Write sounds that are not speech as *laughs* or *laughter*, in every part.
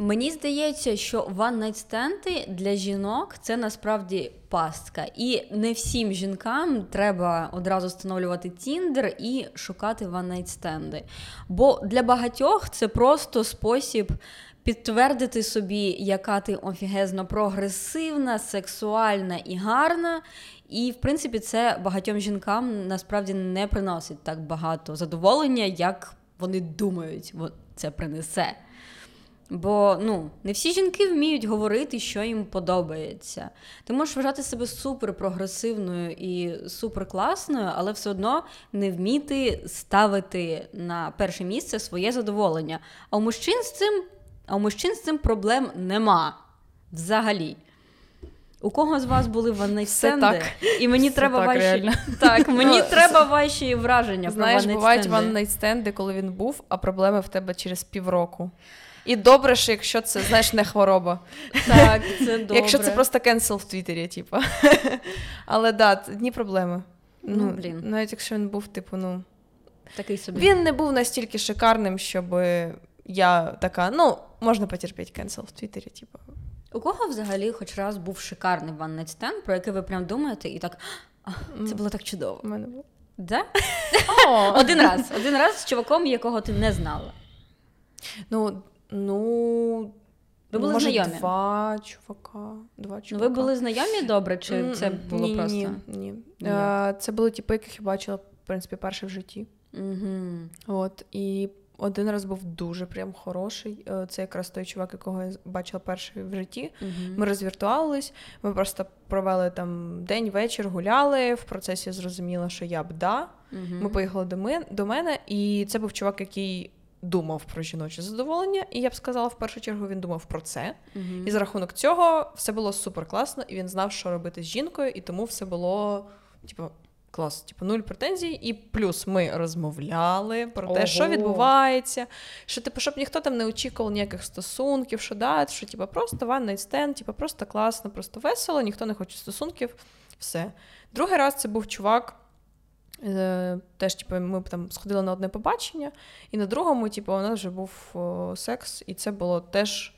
Мені здається, що one-night-стенди для жінок це насправді пастка. І не всім жінкам треба одразу встановлювати Тіндер і шукати one-night-стенди. Бо для багатьох це просто спосіб. Підтвердити собі, яка ти офігезно прогресивна, сексуальна і гарна. І, в принципі, це багатьом жінкам насправді не приносить так багато задоволення, як вони думають, це принесе. Бо ну, не всі жінки вміють говорити, що їм подобається. Ти можеш вважати себе супер прогресивною і супер класною, але все одно не вміти ставити на перше місце своє задоволення. А у мужчин з цим, а у мужчин з цим проблем нема взагалі. У кого з вас були ваннайстенди? І мені Все треба так, ваші реально. так, мені Ну, треба ваші враження. Знаєш, про бувають one night stand и, коли він був, а проблеми в тебе через півроку. І добре, що якщо це, знаєш, не хвороба. Так, це *laughs* добре. Якщо це просто cancel в Твіттері, типу. *laughs* Але да, одні проблеми. Ну, блін. Навіть якщо він був, типу, ну. такий собі. Він не був настільки шикарним, щоб я така, ну, можна потерпіти cancel в Твіттері, типу. У кого взагалі хоч раз був шикарний one night stand, про який ви прям думаєте, і так це було так чудово. У мене був. Да? *laughs* Один раз. Один раз з чуваком, якого ти не знала. Ну, ну. Ви були може, знайомі? Два чувака. Два Ну, чувака. ви були знайомі добре, чи це було ні, просто? Ні, ні. Ні. Це були типи, яких я бачила, в принципі, перше в житті. Угу. От, і один раз був дуже прям хороший. Е, Це якраз той чувак, якого я бачила перший в житті. Ми розвіртуались, ми просто провели там день, вечір, гуляли. В процесі зрозуміла, що я б да. Ми поїхали до, ми, до мене, і це був чувак, який думав про жіноче задоволення. І я б сказала, в першу чергу він думав про це. І за рахунок цього все було супер класно, і він знав, що робити з жінкою, і тому все було, типу, клас, типу, нуль претензій. І плюс ми розмовляли про те, що відбувається, що типу, щоб ніхто там не очікував ніяких стосунків, що да, що типу, просто one night stand, типу, просто класно, просто весело, ніхто не хоче стосунків. Все. Другий раз це був чувак. Е, Теж, типу, ми там сходили на одне побачення, і на другому, типу, у нас вже був секс, і це було теж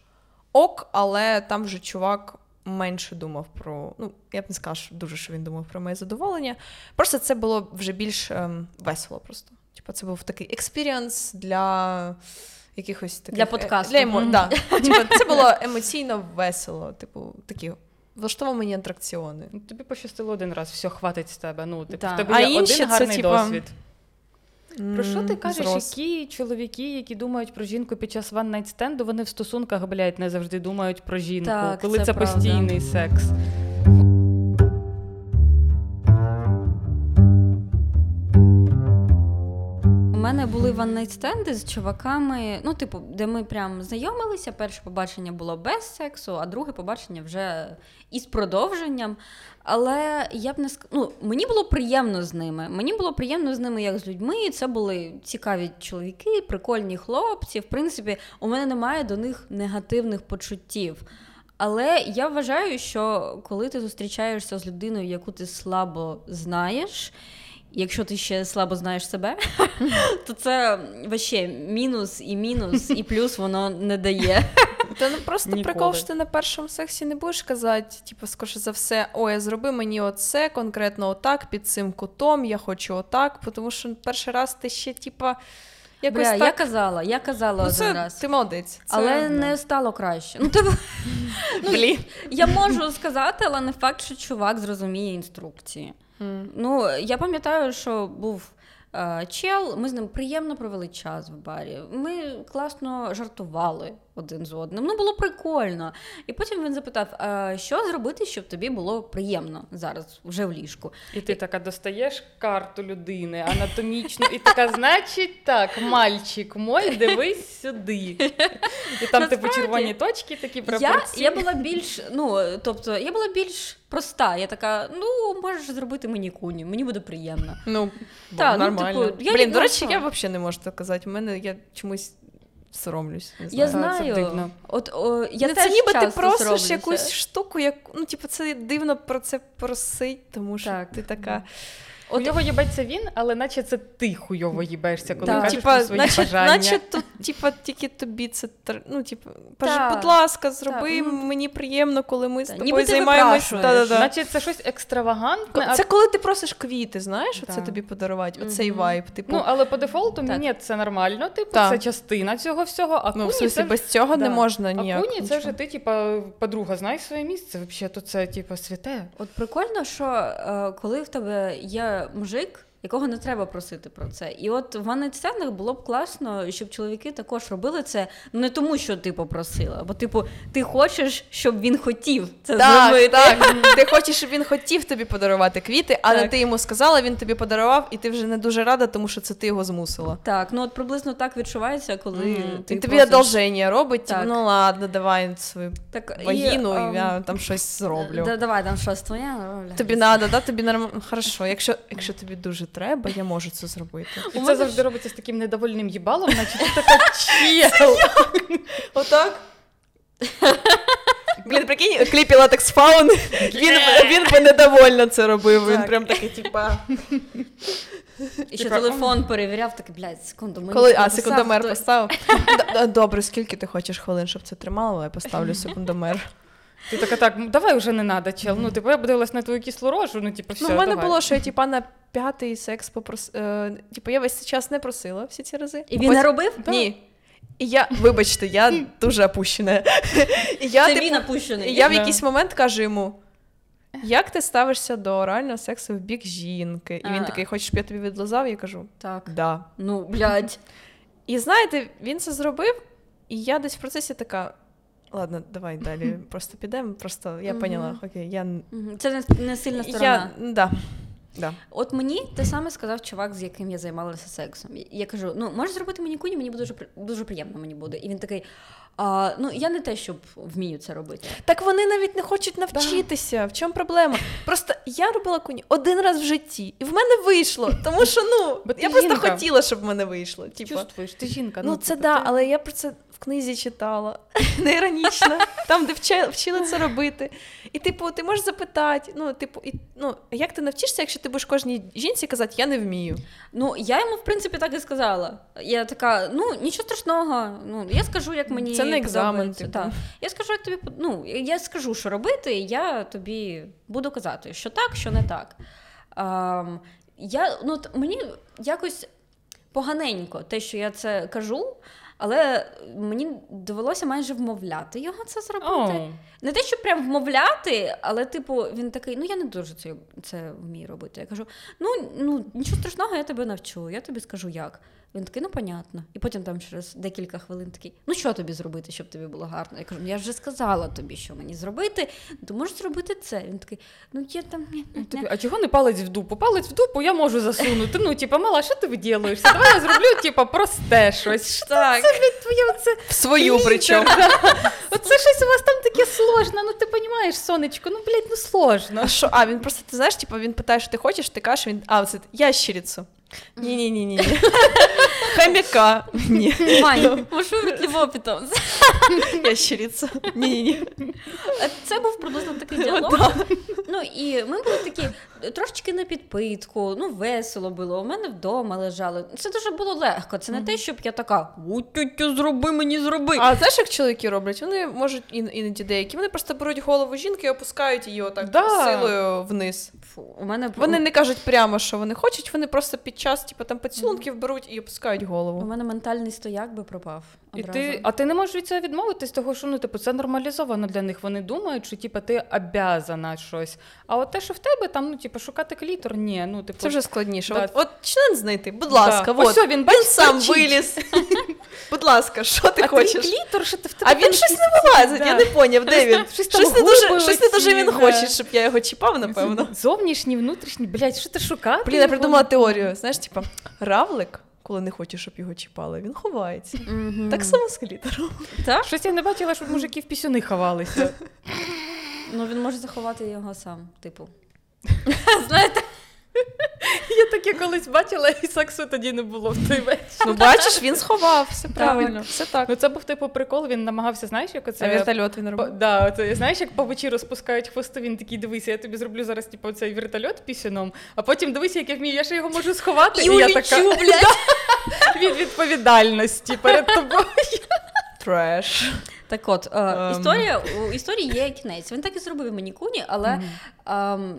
ок, але там вже чувак менше думав про. Ну, я б не сказала, що дуже що він думав про моє задоволення. Просто це було вже більш ем, весело просто. Типу, це був такий experience для якихось таких... Для подкасту. Для емо... Мгм. да. типу, це було емоційно весело. Типу, такі влаштовані атракціони. Ну, Тобі пощастило один раз, все, хватить з тебе. Ну, типу, в тебе А є інші один це, гарний типа, досвід. Про що ти кажеш, зрос. які чоловіки, які думають про жінку під час one night Stand, вони в стосунках, блядь, не завжди думають про жінку, Так, коли це це, постійний секс. Мене були ваннайт-стенди з чуваками, ну, типу, де ми прям знайомилися. Перше побачення було без сексу, а друге побачення вже із продовженням. Але я б не ск... ну, мені було приємно з ними. Мені було приємно з ними як з людьми. Це були цікаві чоловіки, прикольні хлопці. В принципі, у мене немає до них негативних почуттів. Але я вважаю, що коли ти зустрічаєшся з людиною, яку ти слабо знаєш, якщо ти ще слабо знаєш себе, то це вообще мінус і мінус, і плюс воно не дає. Та ну просто Ніколи. прикол, що ти на першому сексі не будеш казати, типу, скоріше за все, ой, зроби мені оце, конкретно отак, під цим кутом, я хочу отак, тому що перший раз ти ще, типа, якось Бля, я казала, я казала ну, один це, раз. Ти молодець. Це, Але не стало краще. Ну, типу, *laughs* ну, я можу сказати, але не факт, що чувак зрозуміє інструкції. Ну, я пам'ятаю, що був е, чел, ми з ним приємно провели час в барі. Ми класно жартували один з одним. Ну, було прикольно. І потім він запитав: а що зробити, щоб тобі було приємно зараз, вже в ліжку. І ти така достаєш карту людини анатомічну, і така, значить, так, мальчик мой, дивись сюди. І там, типу, червоні точки, такі Я, пропорції. я була більш, ну, тобто, я була більш проста. Я така, ну, можеш зробити мені куні, мені буде приємно. Ну, Та, ну, нормально. типу, я Блін, до речі, я взагалі не можу так казати. У мене я чомусь соромлюсь. Не Я знаю. Це дивно. От, о, я теж це ніби ти просиш соромлюся. якусь штуку, як, ну, типу, це дивно про це просить, тому що Так. ти така. Хуйово їбеться він, але наче це ти хуйово їбешся, коли Так. кажеш Типа, про свої наче, бажання. наче тут, типа, тільки тобі це тр- ну, типа, Так. будь ласка, зроби Так, ну, мені приємно, коли ми з тобою ніби займаємось. випрашуєш. Да-да-да. Наче це щось екстравагантне. а- Це коли ти просиш квіти, знаєш, оце тобі подарувати, оцей вайб. Типу, Ну, але по дефолту Так. мені це нормально, типу, Так. це частина цього всього, а ну, в куні смислі, це без цього не да. можна А куні це вже ти, типа, подруга, знай своє місце. Взагалі, то це, типа, святе. От прикольно, що е, коли в тебе є мужик, якого не треба просити про це. І от в ваннет-сценах було б класно, щоб чоловіки також робили це ну, не тому, що ти попросила, бо типу, ти хочеш, щоб він хотів це Так, зробити. так. Ти хочеш, щоб він хотів тобі подарувати квіти, але Так. ти йому сказала, він тобі подарував, і ти вже не дуже рада, тому що це ти його змусила. Так, ну от приблизно так відчувається, коли Мгм. ти І тобі просиш. одолження робить, типу, Так. ну ладно, давай свою так, вагіну, ем, і я там щось зроблю. Да, давай там щось твоє. Тобі треба, да? тобі нормально. Хорошо, якщо, якщо тобі дуже треба, я можу це зробити. І це завжди робиться з таким недовольним їбалом, наче ти така чел. *laughs* Отак. Блін, прикинь, кліпі Latex Faun, він, він би недовольно це робив. Він Так. прям такий, типа. І ще телефон перевіряв, так, блядь, секунду. мені Коли, а секундомер поставив. *laughs* Добре, скільки ти хочеш хвилин, щоб це тримало, я поставлю *laughs* секундомер. Ти така, так, давай вже не надо, чел. Ну, типу, я подивилась на твою кислу рожу, ну, типу, все, Ну, в мене давай. було, що я типа на п'ятий секс попрос... Е, типу, я весь цей час не просила всі ці рази. І він Потім- не робив? Ні. І я, вибачте, я дуже опущена. І я, Це типу, він опущений. І я в Да. якийсь момент кажу йому: як ти ставишся до орального сексу в бік жінки? І він А. такий, хочеш, щоб я тобі відлизав? Я кажу, Так. да. Ну, блядь. І знаєте, він це зробив, і я десь в процесі така. Ладно, давай далі. Просто підемо. Просто я поняла, окей, я. Це не, сильна сторона. я да. Да. От мені те саме сказав чувак, з яким я займалася сексом. Я- кажу: ну можеш зробити мені куні, мені буде дуже дуже приємно мені буде. І він такий. А, ну я не те, щоб вмію це робити. Так вони навіть не хочуть навчитися. В чому проблема? Просто я робила куні один раз в житті, і в мене вийшло. Тому що ну я просто жінка. хотіла, щоб в мене вийшло. Типа. Чувствуєш, ти жінка. Ну, це типу, да, ти- але я про це книзі читала. *laughs* Не іронічно, там, де вчи- вчили це робити. І, типу, ти можеш запитати, ну, типу, і, ну, як ти навчишся, якщо ти будеш кожній жінці казати, я не вмію. Ну я йому в принципі так і сказала. Я така, ну нічого страшного. Ну я скажу, як мені Це не екзамен, типу. Так. Я скажу, як тобі ну, я скажу, що робити, і я тобі буду казати, що так, що не так. Ам, я, ну, мені якось поганенько те, що я це кажу, але мені довелося майже вмовляти його це зробити. Oh. Не те, щоб прям вмовляти, але, типу, він такий, ну я не дуже це, це вмію робити. Я кажу: ну, ну нічого страшного, я тебе навчу, я тобі скажу як. Він такий, ну понятно. І потім там через декілька хвилин такий, ну що тобі зробити, щоб тобі було гарно? Я кажу, ну я вже сказала тобі, що мені зробити, ти можеш зробити це. Він такий, ну я там. ні, ні, Тобі, а чого не палець в дупу? Палець в дупу я можу засунути. Ну, типа, мала, що ти виділуєшся? Давай я зроблю, типа, просте щось. Що Так. це, блядь, твоє оце? В свою причому. *laughs* Оце щось у вас там таке сложне. Ну, ти розумієш, сонечко, ну, блядь, ну сложно. А що? А, він просто, ти знаєш, типу, він питає, що ти хочеш, ти кажеш, він, а, це ящерицю. Ні-ні-ні-ні. *laughs* Хомяка. Ні. Вань, прошу від. Ящериця. Ні-ні-ні. Це був приблизно такий діалог. Ну і ми були такі трошечки на підпитку, ну весело було. У мене вдома лежали. Це дуже було легко. Це не те, щоб я така «У-тю-тю, зроби мені зроби. А знаєш, як чоловіки роблять? Вони можуть іноді деякі, вони просто беруть голову жінки і опускають її отак Да. силою вниз. Фу, у мене Вони не кажуть прямо, що вони хочуть, вони просто під час типу, там поцілунків беруть і опускають у голову. мене ментальний стояк би пропав. І ти, а ти не можеш від цього відмовитись, того що ну, типу, це нормалізовано для них. Вони думають, що типу, ти обязана щось. А от те, що в тебе там, ну, типу, шукати клітор, ні. Ну, типу, Це вже складніше. Да. От, от член знайти, будь ласка, Да. от. Ось він, він бачиш, сам виліз. *laughs* Будь ласка, що ти а хочеш? твій клітор, що ти в тебе А він щось не вилазить, Да. я не поняв, де Щось він. щось Щось не дуже, щось не дуже він хоче, щоб я його чіпав, напевно. Зовнішній, внутрішній, блядь, що ти шукати? Блін, я придумала теорію. Знаєш, типа, равлик, коли не хоче, щоб його чіпали, він ховається. Мгм. Так само з клітором. Так? Щось я не бачила, щоб мужики в пісюни ховалися. Ну він може заховати його сам, типу. *laughs* Знаєте, *laughs* Я таке колись бачила, і сексу тоді не було в той вечір. Ну, бачиш, він сховав, все правильно, все так. Ну це був типу прикол, він намагався, знаєш, як оце. А вертольот він робив. да, оце, знаєш, як по вечіру спускають хвости, він такий дивися, я тобі зроблю зараз типу, цей вертольот пісюном, а потім дивися, як я вмію, я ще його можу сховати, і, я така блядь. *laughs* від відповідальності перед тобою. Треш. Так от, е, Ем. історія, у історії є кінець. Він так і зробив мені куні, але ем,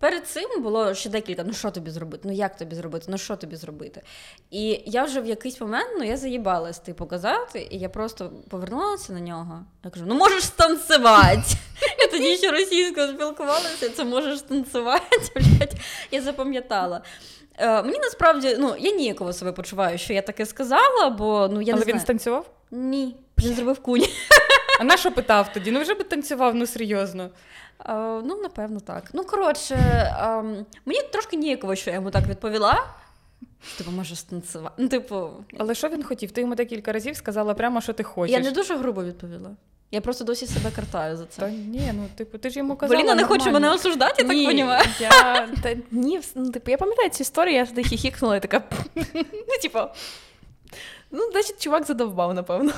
перед цим було ще декілька: ну що тобі зробити? Ну як тобі зробити? Ну що тобі зробити? І я вже в якийсь момент ну, я заїбалась типу казати, і я просто повернулася на нього. Я кажу: ну можеш станцювати. *laughs* Я тоді ще російською спілкувалася, це можеш станцювати. *laughs* Блядь, я запам'ятала. Е, мені насправді ну, я ніяково себе почуваю, що я таке сказала, бо ну я Але не він станцював? Ні, він зробив куні. А на що питав тоді? Ну вже би танцював, ну серйозно. А, ну, напевно, так. Ну, коротше, ам, мені трошки ніяково, що я йому так відповіла. Типу, може станцювати. Ну, типу, Але що він хотів? Ти йому декілька разів сказала прямо, що ти хочеш. я не дуже грубо відповіла. Я просто досі себе картаю за Та це. ні, ну типу, ти ж йому казала. Поліна не хоче мене осуждати, я так розумію. Я, та, ні, вс- ну, типу, я пам'ятаю цю історію, я туди хіхікнула і така. *laughs* Ну, типу. Ну, значить, чувак задовбав, напевно.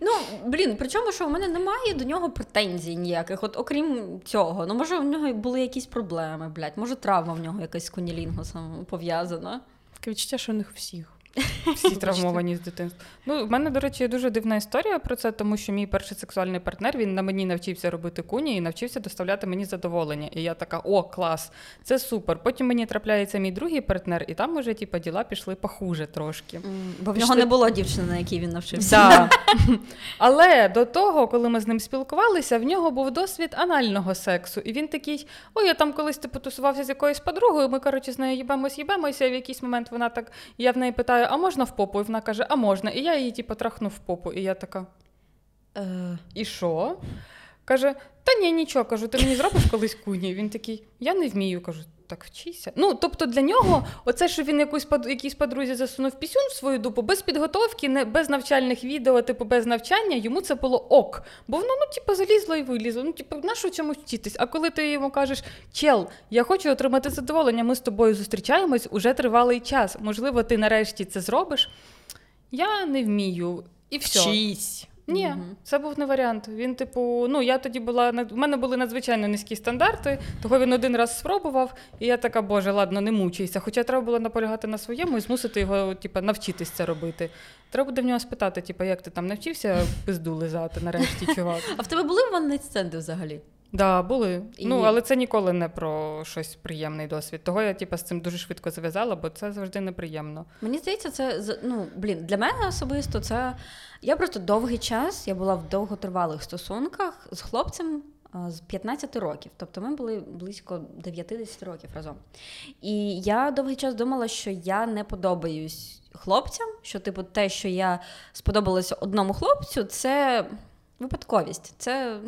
Ну, блін, причому, що в мене немає до нього претензій ніяких, от окрім цього. Ну, може, в нього були якісь проблеми, блядь, може, травма в нього якась з конілінгусом пов'язана. Таке відчуття, що у них всіх. Всі травмовані з дитинства. Ну, в мене, до речі, дуже дивна історія про це, тому що мій перший сексуальний партнер він на мені навчився робити куні і навчився доставляти мені задоволення. І я така: о, клас, це супер. Потім мені трапляється мій другий партнер, і там уже типу, діла пішли похуже трошки. Бо в нього не було дівчини, на якій він навчився. Да. *laughs* Але до того, коли ми з ним спілкувалися, в нього був досвід анального сексу. І він такий: ой, я там колись типу тусувався з якоюсь подругою, ми, коротше, з нею їбемось, їбемося. І в якийсь момент вона так, я в неї питаю, а можна в попу? І вона каже, а можна. І я її, типу, трахну в попу. І я така, Е, і що? Каже: Та ні, нічого, кажу, ти мені зробиш колись куні. Він такий, я не вмію. Кажу, так вчися. Ну, тобто для нього, оце, що він якусь якійсь подрузі засунув пісюн в свою дупу, без підготовки, не, без навчальних відео, типу, без навчання, йому це було ок. Бо воно, ну, типу, залізло і вилізло. Ну, типу, на що чомусь вчитись? А коли ти йому кажеш, чел, я хочу отримати задоволення, ми з тобою зустрічаємось уже тривалий час. Можливо, ти нарешті це зробиш. Я не вмію. І все. Вчись. Ні, угу. це був не варіант. Він, типу, ну я тоді була в мене були надзвичайно низькі стандарти, того він один раз спробував, і я така, боже, ладно, не мучайся. Хоча треба було наполягати на своєму і змусити його, типу, навчитись це робити. Треба буде в нього спитати, типу, як ти там навчився пизду лизати нарешті, чувак. А в тебе були ванні стенди взагалі? Да, були. І- Ну, але це ніколи не про щось приємний досвід. Того я, типу, з цим дуже швидко зав'язала, бо це завжди неприємно. Мені здається, це ну блін, для мене особисто це. Я просто довгий час я була в довготривалих стосунках з хлопцем з 15 років. Тобто ми були близько 90 років разом. І я довгий час думала, що я не подобаюсь хлопцям, що, типу, те, що я сподобалася одному хлопцю, це випадковість. Це.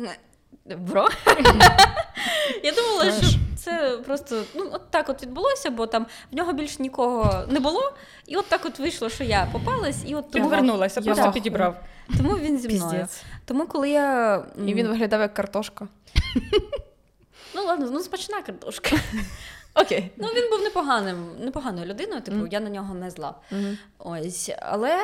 Бро. *laughs* Я думала, що це просто ну, от так от відбулося, бо там в нього більш нікого не було. І от так от вийшло, що я попалась, і от тому, повернулася, просто вахую. підібрав. тому він зі мною. Піздець. Тому коли я. І він виглядав як картошка. Ну ладно, ну смачна картошка. Окей. Ну він був непоганим, непоганою людиною, типу, я на нього не зла. Ось, але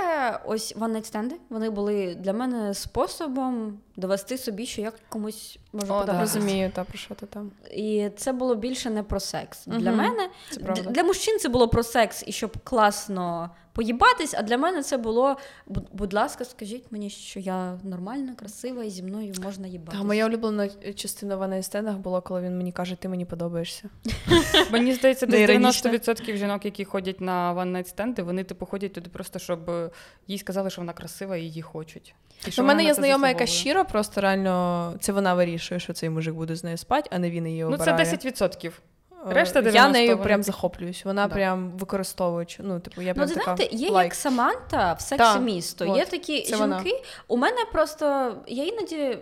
ось one night стенди, вони були для мене способом довести собі, що я комусь можу О, да, розумію, та про що ти там. І це було більше не про секс. Для мене Це правда. для мужчин це було про секс і щоб класно поїбатись, а для мене це було будь, ласка, скажіть мені, що я нормальна, красива і зі мною можна їбатись. Та моя улюблена частина в Анейстенах була, коли він мені каже, ти мені подобаєшся. *laughs* Мені здається, десь 90% жінок, які ходять на one night стенди, вони типу ходять туди просто, щоб е, їй сказали, що вона красива і її хочуть. У мене є знайома, яка щира, просто реально це вона вирішує, що цей мужик буде з нею спати, а не він її Ну, це 10%. Е, решта Я нею прям захоплююсь. Вона Да. прям використовує. Ну, типу, я Ну, прям ти така знаєте, є лайк. як Саманта в сексі місто. Є такі це вона. жінки. У мене просто я іноді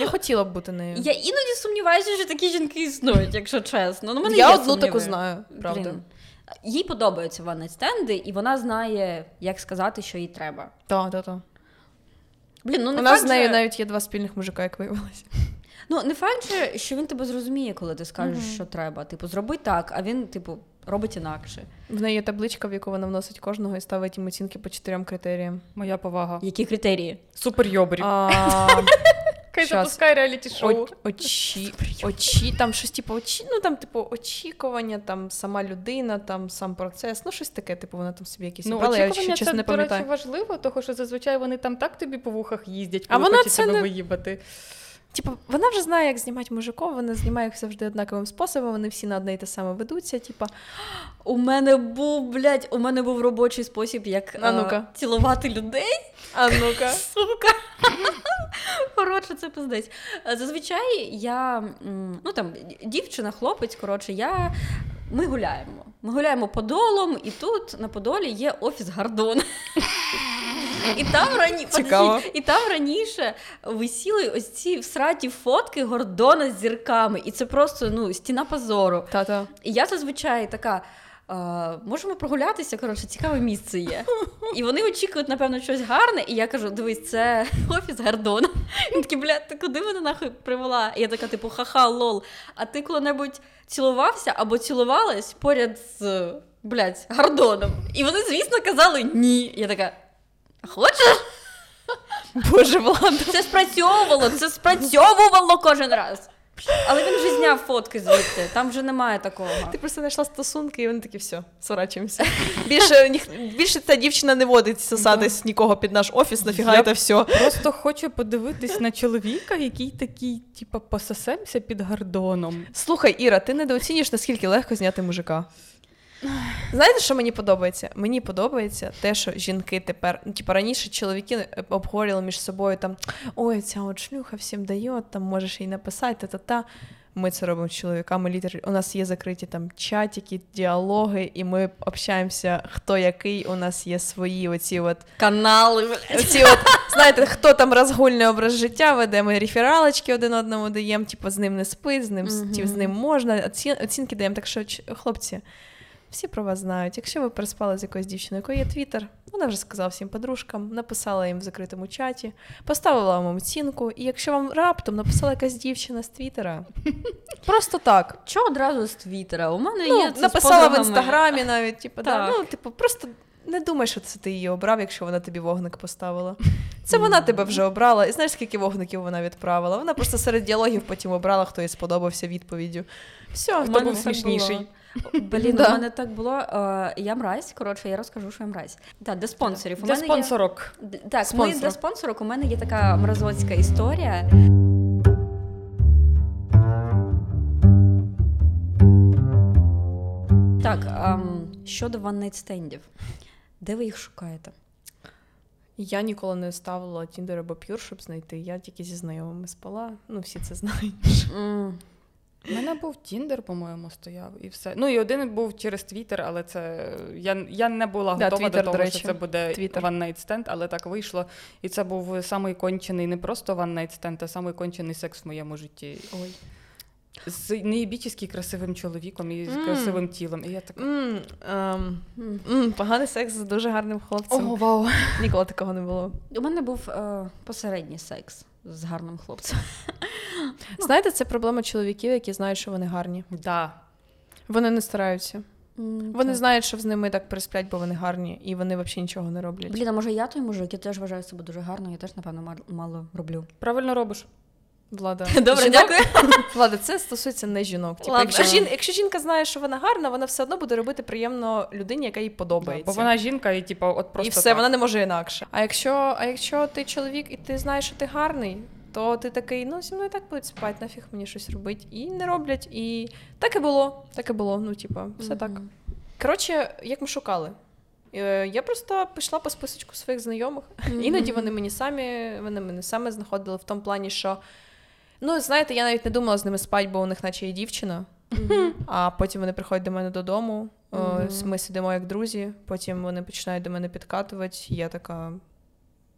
Я хотіла б бути нею. я іноді сумніваюся, що такі жінки існують, якщо чесно. Ну, мене Я одну сумніви. таку знаю, правда. Блін. Їй подобаються one стенди, і вона знає, як сказати, що їй треба. Так, так, так. Блін, ну не У нас з нею навіть є два спільних мужика, як виявилося. Ну, не факт, же, що він тебе зрозуміє, коли ти скажеш, Мгм. що треба. Типу, зроби так, а він, типу, робить інакше. В неї є табличка, в яку вона вносить кожного і ставить їм оцінки по чотирьом критеріям. Моя повага. Які критерії? Супер йобрі. Хай *laughs* запускай реаліті шоу. Очі, очі, там щось типу очі, ну там, типу, очікування, там сама людина, там сам процес, ну щось таке, типу, вона там собі якісь Ну, обрала, я очікування ще чесно це, не до речі, важливо, тому що зазвичай вони там так тобі по вухах їздять, А коли вона хочуть це тебе не- виїбати. Типу, вона вже знає, як знімати мужиков, вона знімає їх завжди однаковим способом, вони всі на одне й те саме ведуться. Типу, У мене був, блядь, у мене був робочий спосіб, як А ну-ка. цілувати людей. а ну-ка. *laughs* Сука. Коротше, це пиздець. Е, Зазвичай я, ну там, дівчина, хлопець, коротше, я. Ми гуляємо. Ми гуляємо подолом, і тут на Подолі є офіс Гордон. І там, рані... Цікаво. І там раніше висіли ось ці всраті фотки Гордона з зірками. І це просто ну, стіна позору. Та-та. І я зазвичай така. «А, можемо прогулятися, коротше, цікаве місце є. І вони очікують, напевно, щось гарне, і я кажу: дивись, це *laughs* офіс Гордона. Він такий, блядь, ти куди мене нахуй привела? І я така, типу, ха-ха, лол. А ти коли-небудь цілувався або цілувалась поряд з блядь, Гордоном? І вони, звісно, казали ні. Я така. «А Хочеш? Боже, Влада. Це спрацьовувало, це спрацьовувало кожен раз. Але він вже зняв фотки звідти, там вже немає такого. Ти просто знайшла стосунки, і вони такі все, сорачимося. Більше, ніх... більше ця дівчина не водить сосатись нікого під наш офіс, нафіга Я- це все. Просто хочу подивитись на чоловіка, який такий, типа, пососемся під гордоном. Слухай, Іра, ти недооцінюєш, наскільки легко зняти мужика. Знаєте, що мені подобається? Мені подобається те, що жінки тепер, ну, типу, раніше чоловіки е, обговорювали між собою там ой, ця от шлюха всім дає, там можеш їй написати, та-та-та. Ми це робимо з чоловіками. Літер... У нас є закриті там чатики, діалоги, і ми общаємося, хто який. У нас є свої оці от Канали. Оці от, знаєте, хто там розгульний образ життя веде, ми рефералочки один одному даємо, типу, з ним не спить, з ним, типу, з ним можна, оці, оцінки даємо. Так що, хлопці, всі про вас знають. Якщо ви переспали з якоюсь дівчиною, якої є твіттер, вона вже сказала всім подружкам, написала їм в закритому чаті, поставила вам оцінку, і якщо вам раптом написала якась дівчина з твіттера, *laughs* просто так. Чого одразу з Твіттера? У мене Ну, є це написала в інстаграмі навіть, типу, да, ну, типу, просто не думай, що це ти її обрав, якщо вона тобі вогник поставила. *laughs* Це вона тебе вже обрала. І знаєш, скільки вогників вона відправила? Вона просто серед діалогів потім обрала, хто їй сподобався відповіддю. Все, Хто був смішніший? Блін, Да. у мене так було. е, Я мразь, коротше, я розкажу, що я мразь. Так, для спонсорів. Для спонсорок. Так, для спонсорок у мене є така мразоцька історія. Так, ем, щодо one-night стендів. Де ви їх шукаєте? Я ніколи не ставила Tinder або Pure, щоб знайти. Я тільки зі знайомими спала. Ну, всі це знають. У мене був Тіндер, по-моєму, стояв, і все. Ну і один був через Твіттер, але це я, я не була Да, готова Twitter, до того, до речі. що це буде Twitter. one night stand, але так вийшло. І це був самий кончений, не просто one night stand, а самий кончений секс в моєму житті. Ой. З неїбічески красивим чоловіком і з М. красивим тілом. І я така. Ем, м. м, поганий секс з дуже гарним хлопцем. Ого, вау. Ніколи такого не було. У мене був е, посередній секс з гарним хлопцем. *laughs* Знаєте, це проблема чоловіків, які знають, що вони гарні. Да. Вони не стараються. Mm, Вони так. знають, що з ними так пересплять, бо вони гарні, і вони взагалі нічого не роблять. Блін, а може я той мужик, я теж вважаю себе дуже гарною, я теж, напевно, мал- мало роблю. Правильно робиш. Влада. *laughs* Добре, Жінок- дякую. *laughs* Влада, це стосується не жінок. Типу, якщо, жін, якщо жінка знає, що вона гарна, вона все одно буде робити приємно людині, яка їй подобається. Бо вона жінка, і типу, от просто і все, так. вона не може інакше. А якщо, а якщо ти чоловік і ти знаєш, що ти гарний, то ти такий, ну зі мною так будуть спати, нафіг мені щось робити. І не роблять. І так і було. Так і було. Ну, типа, все так. Коротше, як ми шукали. Е, Я просто пішла по списочку своїх знайомих. Мгм. Іноді вони мені самі, вони мене саме знаходили в тому плані, що. Ну, знаєте, я навіть не думала з ними спати, бо у них наче є дівчина. А потім вони приходять до мене додому. Ми сидимо як друзі, потім вони починають до мене підкатувати. Я така: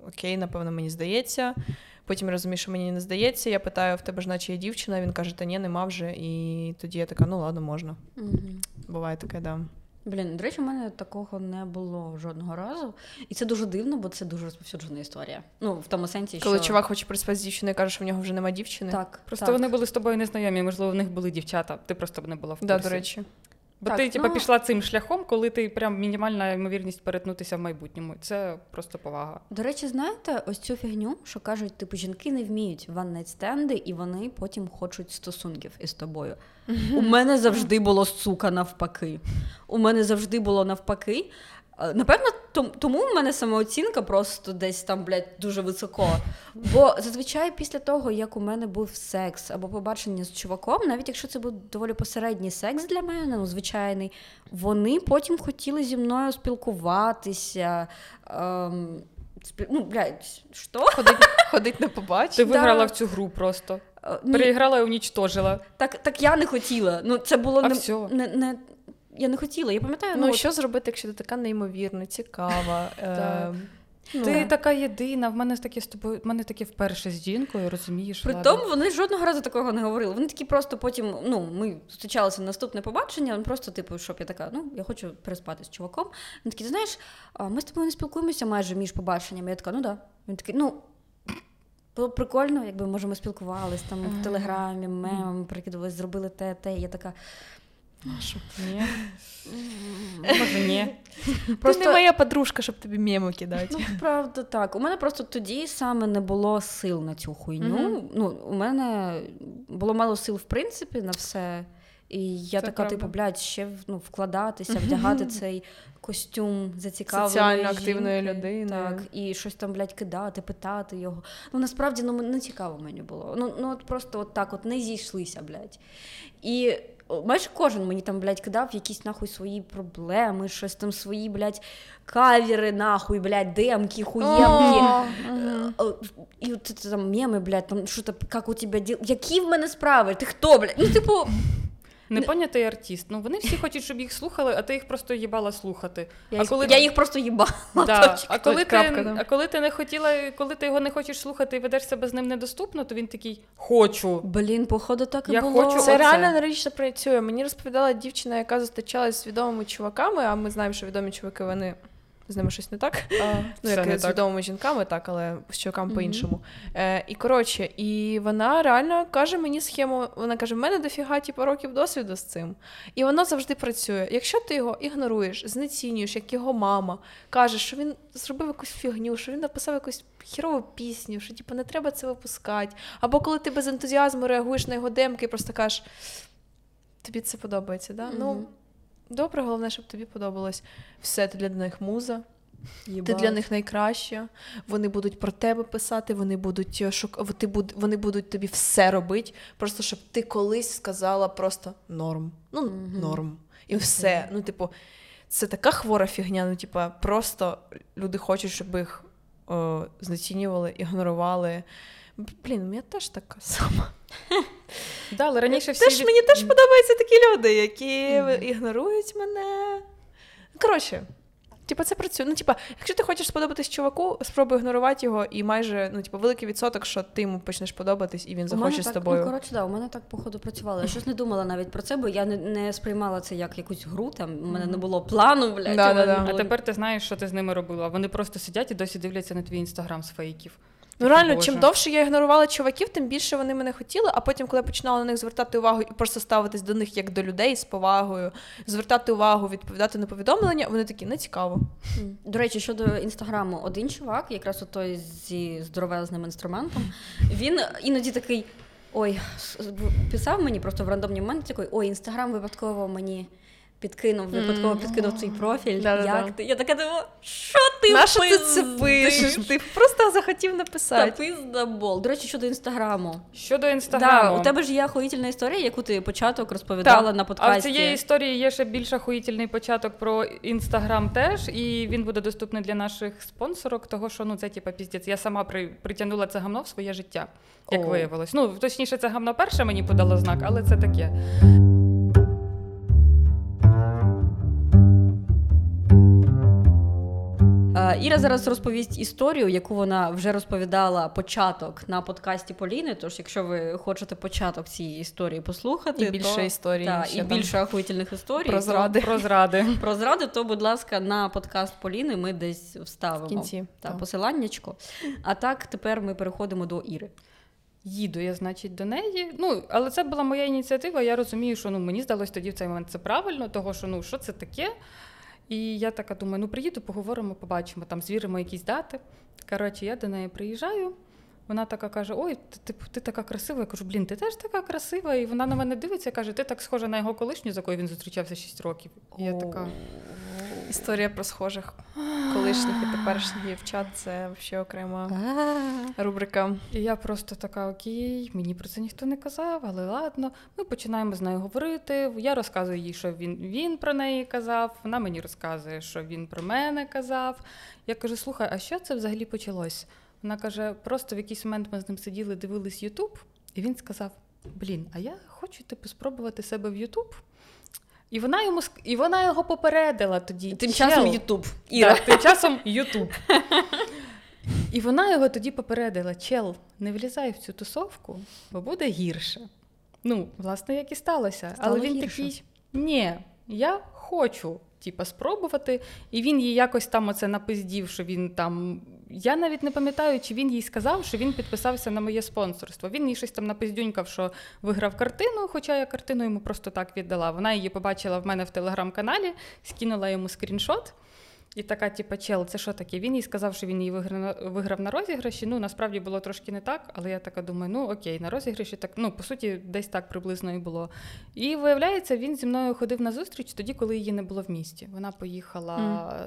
окей, напевно, мені здається. Потім розумію, що мені не здається. Я питаю, в тебе ж наче є дівчина. Він каже, та ні, нема вже. І тоді я така, ну ладно, можна. Буває таке, да. Блін, до речі, у мене такого не було жодного разу. І це дуже дивно, бо це дуже розповсюджена історія. Ну, в тому сенсі, Коли що чувак хоче приспати з дівчиною і каже, що в нього вже нема дівчини. так, Просто так. вони були з тобою незнайомі, можливо, в них були дівчата. Ти просто б не була в курсі. Да, до речі. Бо Так, ти типа, ну- пішла цим шляхом, коли ти прям мінімальна ймовірність перетнутися в майбутньому. Це просто повага. До речі, знаєте, ось цю фігню, що кажуть, типу, жінки не вміють one-night стенди, і вони потім хочуть стосунків із тобою. *laughs* У мене завжди було сука навпаки. У мене завжди було навпаки. Е, Напевно, тому в мене самооцінка просто десь там, блядь, дуже високо. Бо зазвичай після того, як у мене був секс або побачення з чуваком, навіть якщо це був доволі посередній секс для мене, ну звичайний, вони потім хотіли зі мною спілкуватися. Ем, спі- ну, блядь, що? Ходить, ходить на Ти побачення. виграла в цю гру просто. Е, Переіграла і унічтожила. так, так я не хотіла. Ну, це було А не, всьо. не, не. Я не хотіла. Я пам'ятаю, Ну, ну, от- що зробити, якщо ти така неймовірна, цікава? *laughs* Е, ну, Ти така єдина, в мене таке з тобою, в мене таке вперше з жінкою, розумієш? При тому вони жодного разу такого не говорили. Вони такі просто потім, ну, ми зустрічалися на наступне побачення, він просто, типу, щоб я така, ну, я хочу переспати з чуваком. Він такий, ти знаєш, ми з тобою не спілкуємося майже між побаченнями. Я така, ну да. Він такий, ну. Було прикольно, якби може ми спілкувались там в телеграмі, мемами, прикидувались, зробили те, те. Я така. Ні. Може, ні. Просто... Ти не моя подружка, щоб тобі меми кидати. Ну, правда, так. У мене просто тоді саме не було сил на цю хуйню. Мгм. Ну, у мене було мало сил, в принципі, на все. І я Це така, правда. типу, блядь, ще ну, вкладатися, вдягати *laughs* цей костюм зацікавленої Соціально активної людини. Так, і щось там, блядь, кидати, питати його. Ну, насправді, ну, не цікаво мені було. Ну, ну от просто от так от не зійшлися, блядь. І майже кожен мені там, блядь, кидав якісь нахуй свої проблеми, щось там свої, блядь, кавіри, нахуй, блядь, демки, хуємки. Мгм. О, І от це там меми, блядь, там що то як у тебе діл... Які в мене справи? Ти хто, блядь? Ну, типу, Непонятий артист. Ну вони всі хочуть, щоб їх слухали, а ти їх просто їбала слухати. я, а їх, коли я їх просто їбала. *laughs* Да. точка. А коли крапка, ти, да. а коли ти не хотіла, коли ти його не хочеш слухати і ведеш себе з ним недоступно, то він такий хочу. Блін, походу, так і Я було. хочу Це оце. реально енергічно працює. Мені розповідала дівчина, яка зустрічалась з відомими чуваками, а ми знаємо, що відомі чуваки вони. З ними щось не так. *laughs* Ну, як не з так. жінками, так, але з чуваками Мгм. по-іншому. Е, і коротше, і вона реально каже мені схему: вона каже: в мене дофіга типу, років досвіду з цим. І воно завжди працює. Якщо ти його ігноруєш, знецінюєш, як його мама, кажеш, що він зробив якусь фігню, що він написав якусь хірову пісню, що типу, не треба це випускати. Або коли ти без ентузіазму реагуєш на його демки і просто кажеш, тобі це подобається, да? Ну, Мгм. Добре, головне, щоб тобі подобалось. Все, ти для них муза. Ти для них найкраща. Вони будуть про тебе писати, вони будуть е, шук... ти буд... вони будуть тобі все робити, просто щоб ти колись сказала просто норм. Ну, Мгм. норм. І все. Ну, типу, це така хвора фігня. Ну, типу, просто люди хочуть, щоб їх о, знецінювали, ігнорували. Блін, у мене теж така сама. *laughs* Да, але раніше всі Теж мені теж подобаються такі люди, які ігнорують мене. Ну, Коротше, типа, це працює. Ну, типа, якщо ти хочеш сподобатись чуваку, спробуй ігнорувати його, і майже ну, типа, великий відсоток, що ти йому почнеш подобатись, і він захоче з так, тобою. Ну, коротше, да, у мене так, походу, працювало. Я щось не думала навіть про це, бо я не, не сприймала це як якусь гру, там у мене не було плану, блядь. Да, да, да. А тепер ти знаєш, що ти з ними робила. Вони просто сидять і досі дивляться на твій інстаграм з фейків. Ну реально, Боже. чим довше я ігнорувала чуваків, тим більше вони мене хотіли. А потім, коли я починала на них звертати увагу і просто ставитись до них як до людей з повагою, звертати увагу, відповідати на повідомлення, вони такі не цікаво. До речі, щодо інстаграму, один чувак, якраз той зі здоровезним інструментом, він іноді такий. Ой, писав мені просто в рандомні моменти такий, ой, інстаграм випадково мені підкинув, випадково підкинув твій профіль. Як ти? Я така думаю, що ти Нащо ти це пишеш? Ти просто захотів Та написати. пиздабол. До речі, щодо інстаграму. Щодо інстаграму. Да, у тебе ж є охуїтельна історія, яку ти початок розповідала на А в цієї історії є ще більш охуїтельний початок про інстаграм теж, і він буде доступний для наших спонсорок, того що ну це типа піздець. Я сама при, притягнула це гамно в своє життя, як виявилось. Ну точніше, це гамно перше мені подало знак, але це таке. Іра зараз розповість історію, яку вона вже розповідала початок на подкасті Поліни. Тож, якщо ви хочете початок цієї історії послухати, І більше то, історій та, і більше охуїтельних історій Про то- зради. *laughs* Про зради. *laughs* про зради, то, будь ласка, на подкаст Поліни ми десь вставимо В кінці, та, так. посиланнячко. А так, тепер ми переходимо до Іри. Їду я, значить, до неї. Ну, але це була моя ініціатива. Я розумію, що ну, мені здалося тоді в цей момент це правильно, того що ну, що це таке. І я така думаю, ну приїду, поговоримо, побачимо, там звіримо якісь дати. Коротше, я до неї приїжджаю. Вона така каже: Ой, ти, ти, така красива. Я кажу, блін, ти теж така красива. І вона на мене дивиться і каже, ти так схожа на його колишню, з якою він зустрічався 6 років. І я така. Історія про схожих колишніх і теперішніх дівчат це взагалі окрема рубрика. І я просто така, окей, мені про це ніхто не казав, але ладно. Ми починаємо з нею говорити. Я розказую їй, що він, він про неї казав. Вона мені розказує, що він про мене казав. Я кажу: слухай, а що це взагалі почалось? Вона каже: просто в якийсь момент ми з ним сиділи, дивились Ютуб, і він сказав: Блін, а я хочу типу спробувати себе в Ютуб. І вона йому і вона його попередила тоді. Тим «Чел, часом Ютуб. Іра. так, тим часом Ютуб. *laughs* І вона його тоді попередила: чел, не влізай в цю тусовку, бо буде гірше. Ну, власне, як і сталося. Стало Але він гірше. такий: ні, я хочу. Типа спробувати, і він їй якось там оце напиздів, що він там. Я навіть не пам'ятаю, чи він їй сказав, що він підписався на моє спонсорство. Він їй щось там напиздюнькав, що виграв картину, хоча я картину йому просто так віддала. Вона її побачила в мене в телеграм-каналі, скинула йому скріншот. І така, типа, чел, це що таке? Він їй сказав, що він її виграв, на- виграв на розіграші. Ну, насправді було трошки не так, але я така думаю, ну окей, на розіграші так, ну, по суті, десь так приблизно і було. І виявляється, він зі мною ходив на зустріч тоді, коли її не було в місті. Вона поїхала.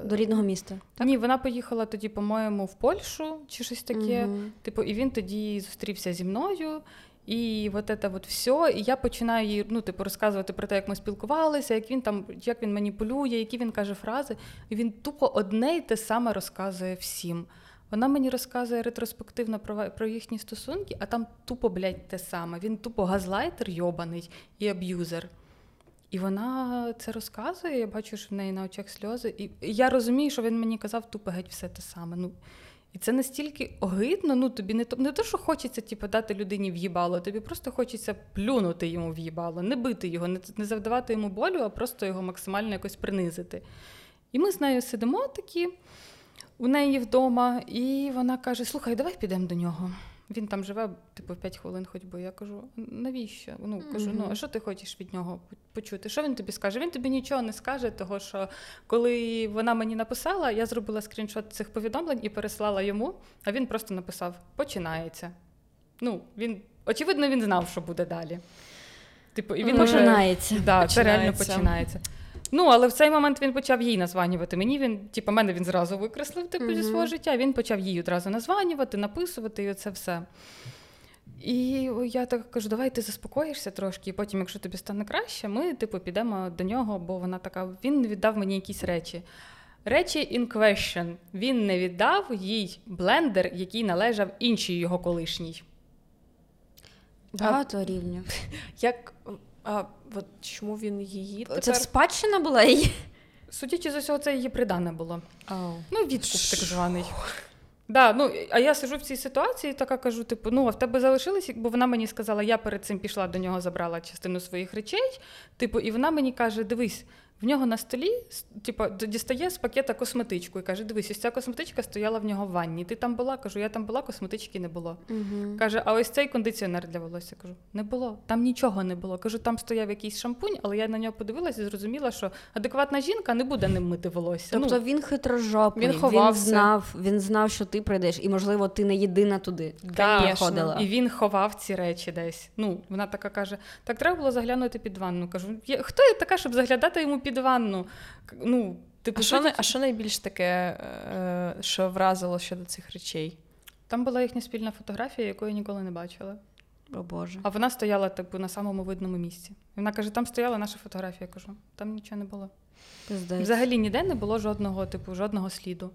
М, До рідного міста. Ні, вона поїхала тоді, по-моєму, в Польщу чи щось таке. Мгм. Типу, і він тоді зустрівся зі мною. І от це от все. І я починаю їй ну, типу, розказувати про те, як ми спілкувалися, як він там, як він маніпулює, які він каже фрази. І він тупо одне й те саме розказує всім. Вона мені розказує ретроспективно про, про їхні стосунки, а там тупо, блядь, те саме. Він тупо газлайтер йобаний і аб'юзер. І вона це розказує, я бачу, що в неї на очах сльози. І я розумію, що він мені казав тупо геть все те саме. Ну, і це настільки огидно, ну тобі не то, не то, що хочеться типу, дати людині в'їбало, тобі просто хочеться плюнути йому в'їбало, не бити його, не, не завдавати йому болю, а просто його максимально якось принизити. І ми з нею сидимо такі у неї вдома, і вона каже: Слухай, давай підемо до нього. Він там живе, типу, 5 хвилин ходьби. Я кажу, навіщо? Ну кажу, ну а що ти хочеш від нього почути? Що він тобі скаже? Він тобі нічого не скаже, того що коли вона мені написала, я зробила скріншот цих повідомлень і переслала йому, а він просто написав: починається. Ну, він, очевидно, він знав, що буде далі. Типу, і він вже- Починається. Це реально Починається. Ну, але в цей момент він почав їй названювати. Мені він, типу, мене він зразу викреслив типу, зі свого життя. Він почав їй одразу названювати, написувати, і оце все. І я так кажу, давай ти заспокоїшся трошки, і потім, якщо тобі стане краще, ми типу підемо до нього, бо вона така, він віддав мені якісь речі. Речі in question. Він не віддав їй блендер, який належав іншій його колишній. Багато рівнів. Як а, от чому він її тепер? Це спадщина була її? Судячи з усього, це її придане було. Ну, відкуп так званий. Да, ну, а я сижу в цій ситуації, така кажу: типу, ну, а в тебе залишилось, бо вона мені сказала, я перед цим пішла до нього, забрала частину своїх речей. Типу, і вона мені каже: дивись, в нього на столі типу, дістає з пакета косметичку і каже: дивись, ось ця косметичка стояла в нього в ванні. Ти там була? Кажу, я там була, косметички не було. Угу. Каже, а ось цей кондиціонер для волосся. Кажу, не було. Там нічого не було. Кажу, там стояв якийсь шампунь, але я на нього подивилася і зрозуміла, що адекватна жінка не буде ним мити волосся. Тобто ну, він хитрожопий, він він, ховався. знав, він знав, що ти прийдеш, і можливо, ти не єдина туди. Да, приходила. І він ховав ці речі десь. Ну, вона така каже: так треба було заглянути під ванну. Кажу, хто я така, щоб заглядати йому під ванну? Ну, типу, А що, най- а що найбільш таке, е, що вразило щодо цих речей? Там була їхня спільна фотографія, яку я ніколи не бачила. О Боже. А вона стояла типу, на самому видному місці. І вона каже: там стояла наша фотографія. Я кажу, там нічого не було. Пиздець. Взагалі ніде не було жодного, типу, жодного сліду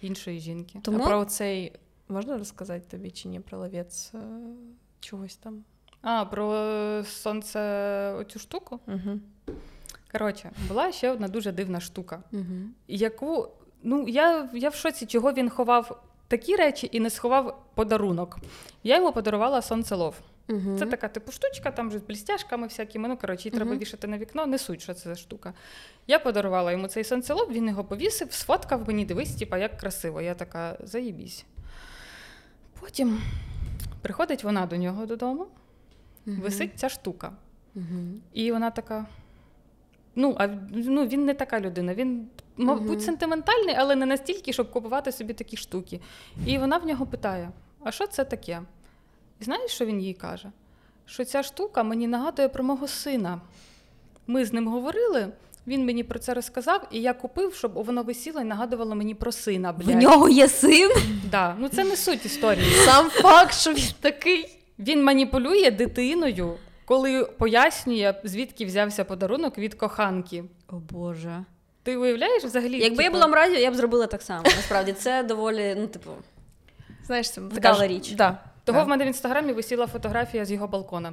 іншої жінки. Тому А про цей можна розказати тобі чи ні про ловець е, чогось там? А, про сонце оцю штуку. Угу. Коротше, була ще одна дуже дивна штука, Угу. яку ну, я, я в шоці, чого він ховав такі речі і не сховав подарунок. Я йому подарувала сонцелов. Угу. Це така типу штучка, там же з блістяшками всякими. Ну, коротше, її треба вішати на вікно, не суть, що це за штука. Я подарувала йому цей сонцелоб, він його повісив, сфоткав мені, дивись, типа, як красиво. Я така, заїбісь. Потім приходить вона до нього додому, висить ця штука. Угу. І вона така. Ну, а ну, він не така людина. Він, мабуть, Мгм. сентиментальний, але не настільки, щоб купувати собі такі штуки. І вона в нього питає: а що це таке? І знаєш, що він їй каже? Що ця штука мені нагадує про мого сина. Ми з ним говорили, він мені про це розказав, і я купив, щоб воно висіло і нагадувало мені про сина. В нього є син. Да. Ну це не суть історії. Сам факт, що він такий. Він маніпулює дитиною, коли пояснює, звідки взявся подарунок від коханки. О Боже. Ти уявляєш взагалі? Якби я типу, була мразю, я б зробила так само. Насправді це доволі, ну, типу, Знаєш, це Вдала річ. Да. Того Да. в мене в інстаграмі висіла фотографія з його балкона.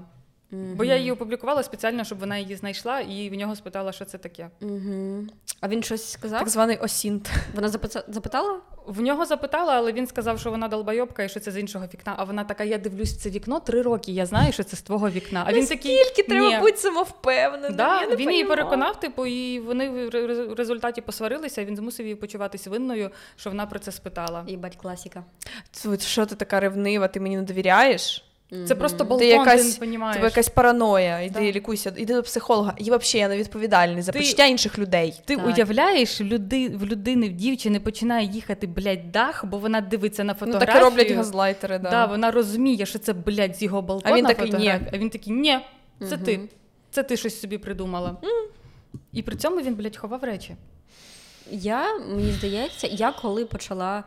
Бо я її опублікувала спеціально, щоб вона її знайшла, і в нього спитала, що це таке. Угу. А він щось сказав? Так званий осінт. Вона записа- запитала? В нього запитала, але він сказав, що вона долбайобка і що це з іншого вікна. А вона така: я дивлюсь в це вікно три роки. Я знаю, що це з твого вікна. А він такий Скільки треба «Ні». бути самовпевненим. Да, я не він її переконав, типу, і вони в ре- результаті посварилися. і Він змусив її почуватися винною, що вона про це спитала. Їбать, класіка. Що ти така ревнива, ти мені не довіряєш? Це просто балкон, Ти якась- ти не. Тебе якась параноя, іди Да. лікуйся, іди до психолога. І взагалі я не відповідальний за Ти- почуття інших людей. Ти Так. уявляєш, люди, в людини, в дівчини починає їхати, блядь, дах, бо вона дивиться на Ну фотографію. так і роблять газлайтери, да. Да, вона розуміє, що це, блядь, з його балкона А він такий. «Ні». А він такий, ні, це Мгм. ти. Це ти щось собі придумала. І при цьому він, блядь, ховав речі. Я, мені здається, я коли почала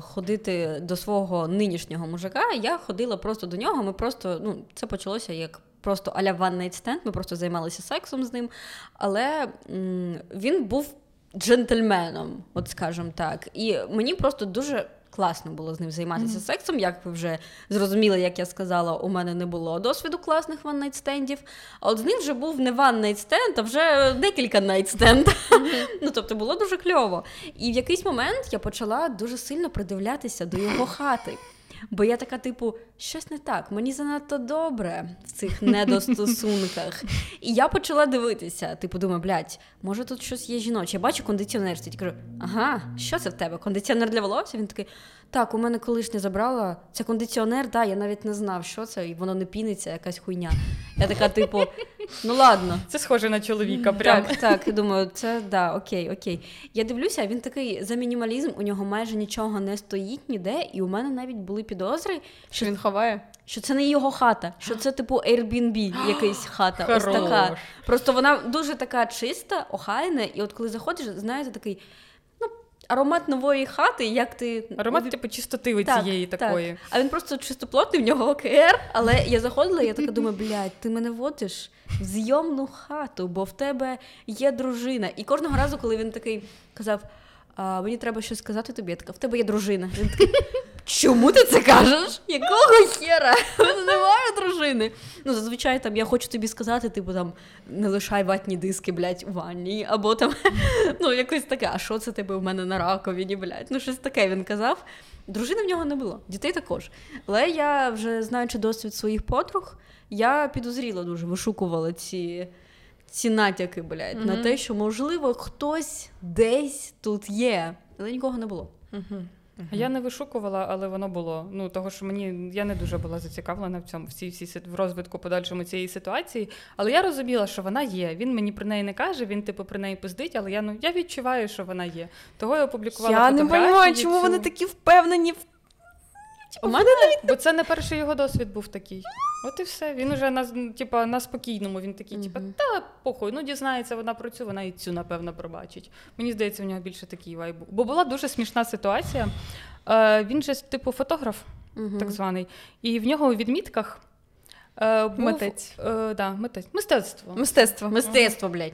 ходити до свого нинішнього мужика, я ходила просто до нього. Ми просто, ну, це почалося як просто аля ванний стенд, ми просто займалися сексом з ним. Але м, він був джентльменом, от скажімо так. І мені просто дуже. Класно було з ним займатися сексом. Як ви вже зрозуміли, як я сказала, у мене не було досвіду класних ван-найт-стендів, А от з ним вже був не one night stand, а вже декілька night stand. *laughs* Ну, тобто було дуже кльово. І в якийсь момент я почала дуже сильно придивлятися до його хати. Бо я така, типу, щось не так, мені занадто добре в цих *laughs* недостосунках. І я почала дивитися, типу, думаю, блядь, може тут щось є жіноче. Я бачу кондиціонер, стоїть, кажу, ага, що це в тебе? Кондиціонер для волосся? Він такий, так, у мене колишня забрала. Це кондиціонер, да, я навіть не знав, що це, і воно не піниться, якась хуйня. Я така, типу, ну ладно. Це схоже на чоловіка. Прям. Так, так, я думаю, це да, окей, окей. Я дивлюся, він такий за мінімалізм, у нього майже нічого не стоїть ніде, і у мене навіть були підозри, Що він ховає? що це не його хата, що це типу Airbnb, якась хата. Ось така. Просто вона дуже така чиста, охайна, і от коли заходиш, знаєте, такий аромат нової хати, як ти. Аромат, типу, чистоти Так, цієї так. такої. А він просто чистоплотний, в нього ОКР. Але я заходила, я така думаю, блядь, ти мене водиш в зйомну хату, бо в тебе є дружина. І кожного разу, коли він такий казав, а, мені треба щось сказати тобі, я така, в тебе є дружина. Він такий, Чому ти це кажеш? Якого хера? У мене немає дружини. Ну, зазвичай там я хочу тобі сказати, типу там не лишай ватні диски, блядь, у ванні, або там *laughs* ну, якось таке, а що це тебе у мене на раковині, блядь? Ну, щось таке він казав. Дружини в нього не було, дітей також. Але я вже знаючи досвід своїх подруг, я підозріла дуже, вишукувала ці, ці натяки, блядь, на те, що можливо хтось десь тут є, але нікого не було. Угу. Я не вишукувала, але воно було. Ну того, що мені я не дуже була зацікавлена в цьому всі всі в розвитку подальшому цієї ситуації. Але я розуміла, що вона є. Він мені про неї не каже, він типу про неї пиздить, але я ну я відчуваю, що вона є. Того я опублікувала Я не розумію, чому цю. вони такі впевнені в У мене Бо це не перший його досвід був такий. От і все. Він уже на, типа, на спокійному. Він такий, типа, Мгм. та похуй, ну дізнається вона про цю, вона і цю, напевно, пробачить. Мені здається, в нього більше такий вайб. був. Бо була дуже смішна ситуація. Е, він же, типу, фотограф, Мгм. так званий. І в нього у відмітках був, Митець. Е, да, митець. Мистецтво. Мистецтво. Мистецтво, блядь.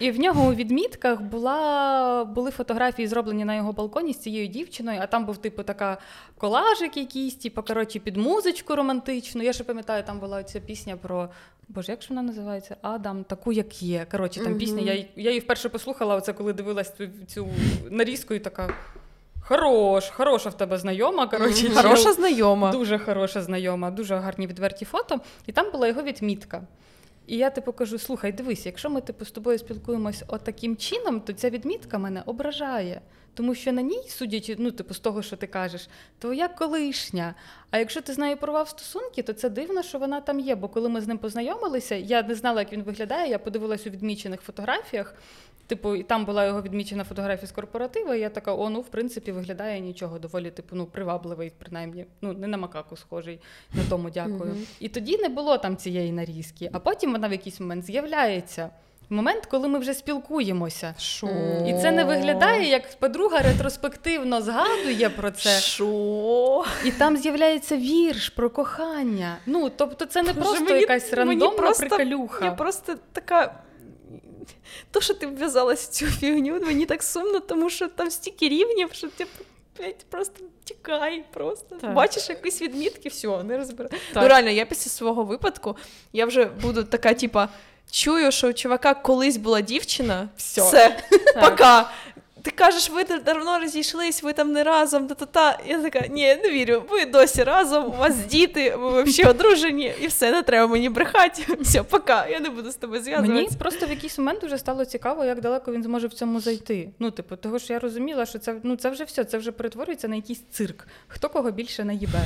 І в нього у відмітках була, були фотографії, зроблені на його балконі з цією дівчиною, а там був, типу, така колажик якийсь, типу, коротше, під музичку романтичну. Я ще пам'ятаю, там була ця пісня про. Боже, як ж вона називається? Адам, таку, як є. Коротше, там пісня. Я, її- я її вперше послухала, оце коли дивилась цю, цю нарізку, і така. Хорош, хороша в тебе знайома. Коротше. Хороша знайома. Дуже хороша знайома, дуже гарні відверті фото. І там була його відмітка. І я типу кажу: слухай, дивись, якщо ми типу, з тобою спілкуємось отаким чином, то ця відмітка мене ображає. Тому що на ній, судячи, ну, типу, з того, що ти кажеш, твоя колишня. А якщо ти з нею порвав стосунки, то це дивно, що вона там є. Бо коли ми з ним познайомилися, я не знала, як він виглядає. Я подивилась у відмічених фотографіях. Типу, і там була його відмічена фотографія з корпоративу, і я така, о, ну, в принципі, виглядає нічого, доволі, типу, ну, привабливий, принаймні. Ну, не на макаку схожий, на тому дякую. І тоді не було там цієї нарізки. А потім вона в якийсь момент з'являється. Момент, коли ми вже спілкуємося. Шо? І це не виглядає, як подруга ретроспективно згадує про це. Шо? І там з'являється вірш про кохання. Ну, тобто, це не Боже, просто мені- якась мені рандомна просто- приколюха. Я просто така. То, що ти вв'язалась в цю фігню, мені так сумно, тому що там стільки рівнів, що ти просто тікай, просто Так. бачиш якісь відмітки, все, не розбира. Ну реально, я після свого випадку я вже буду така, типа, чую, що у чувака колись була дівчина. все, Все, пока. Ти кажеш, ви давно розійшлись, ви там не разом, та-та-та. Я така, ні, не вірю, ви досі разом, у вас діти, ви взагалі одружені, і все, не треба мені брехати. *laughs* Все, пока, я не буду з тобою Мені просто в якийсь момент вже стало цікаво, як далеко він зможе в цьому зайти. Ну, типу, того що я розуміла, що це ну це вже все, це вже перетворюється на якийсь цирк. Хто кого більше наїбе.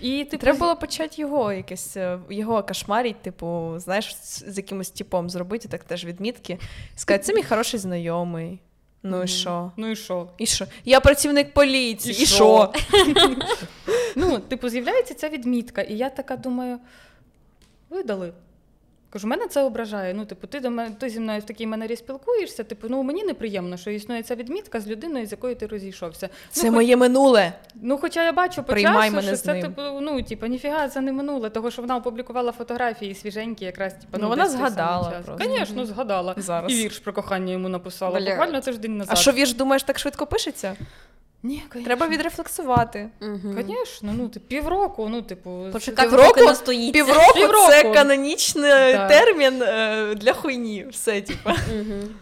І типу, Треба було почати його якесь, е, його кошмарить, типу, знаєш, з якимось типом зробити, так теж відмітки. Сказати, це мій хороший знайомий. Ну і що? Ну і що? І що? Я працівник поліції. І І що? що? *laughs* Ну, типу, з'являється ця відмітка, і я така думаю: видали. Кажу, мене це ображає. Ну, типу, ти до мене ти зі мною в такій манері спілкуєшся. Типу, ну мені неприємно, що існує ця відмітка з людиною, з якою ти розійшовся. Це ну, хоч- моє минуле. Ну, хоча я бачу по Приймай часу, мене що з це ним. типу, ну, типу, ніфіга, це не минуле, того, що вона опублікувала фотографії свіженькі, якраз типу, Ну, вона десь в той самий згадала Звісно, згадала. Зараз. І вірш про кохання йому написала. Бля. Буквально тиждень назад. А що вірш, думаєш, так швидко пишеться? Ні, конечно. Треба відрефлексувати. Звісно, ну, типу, півроку, ну, типу, Почекати, Півроку? поки настоїться. Півроку, Півроку. це канонічний Так. термін е, для хуйні. Все, типу.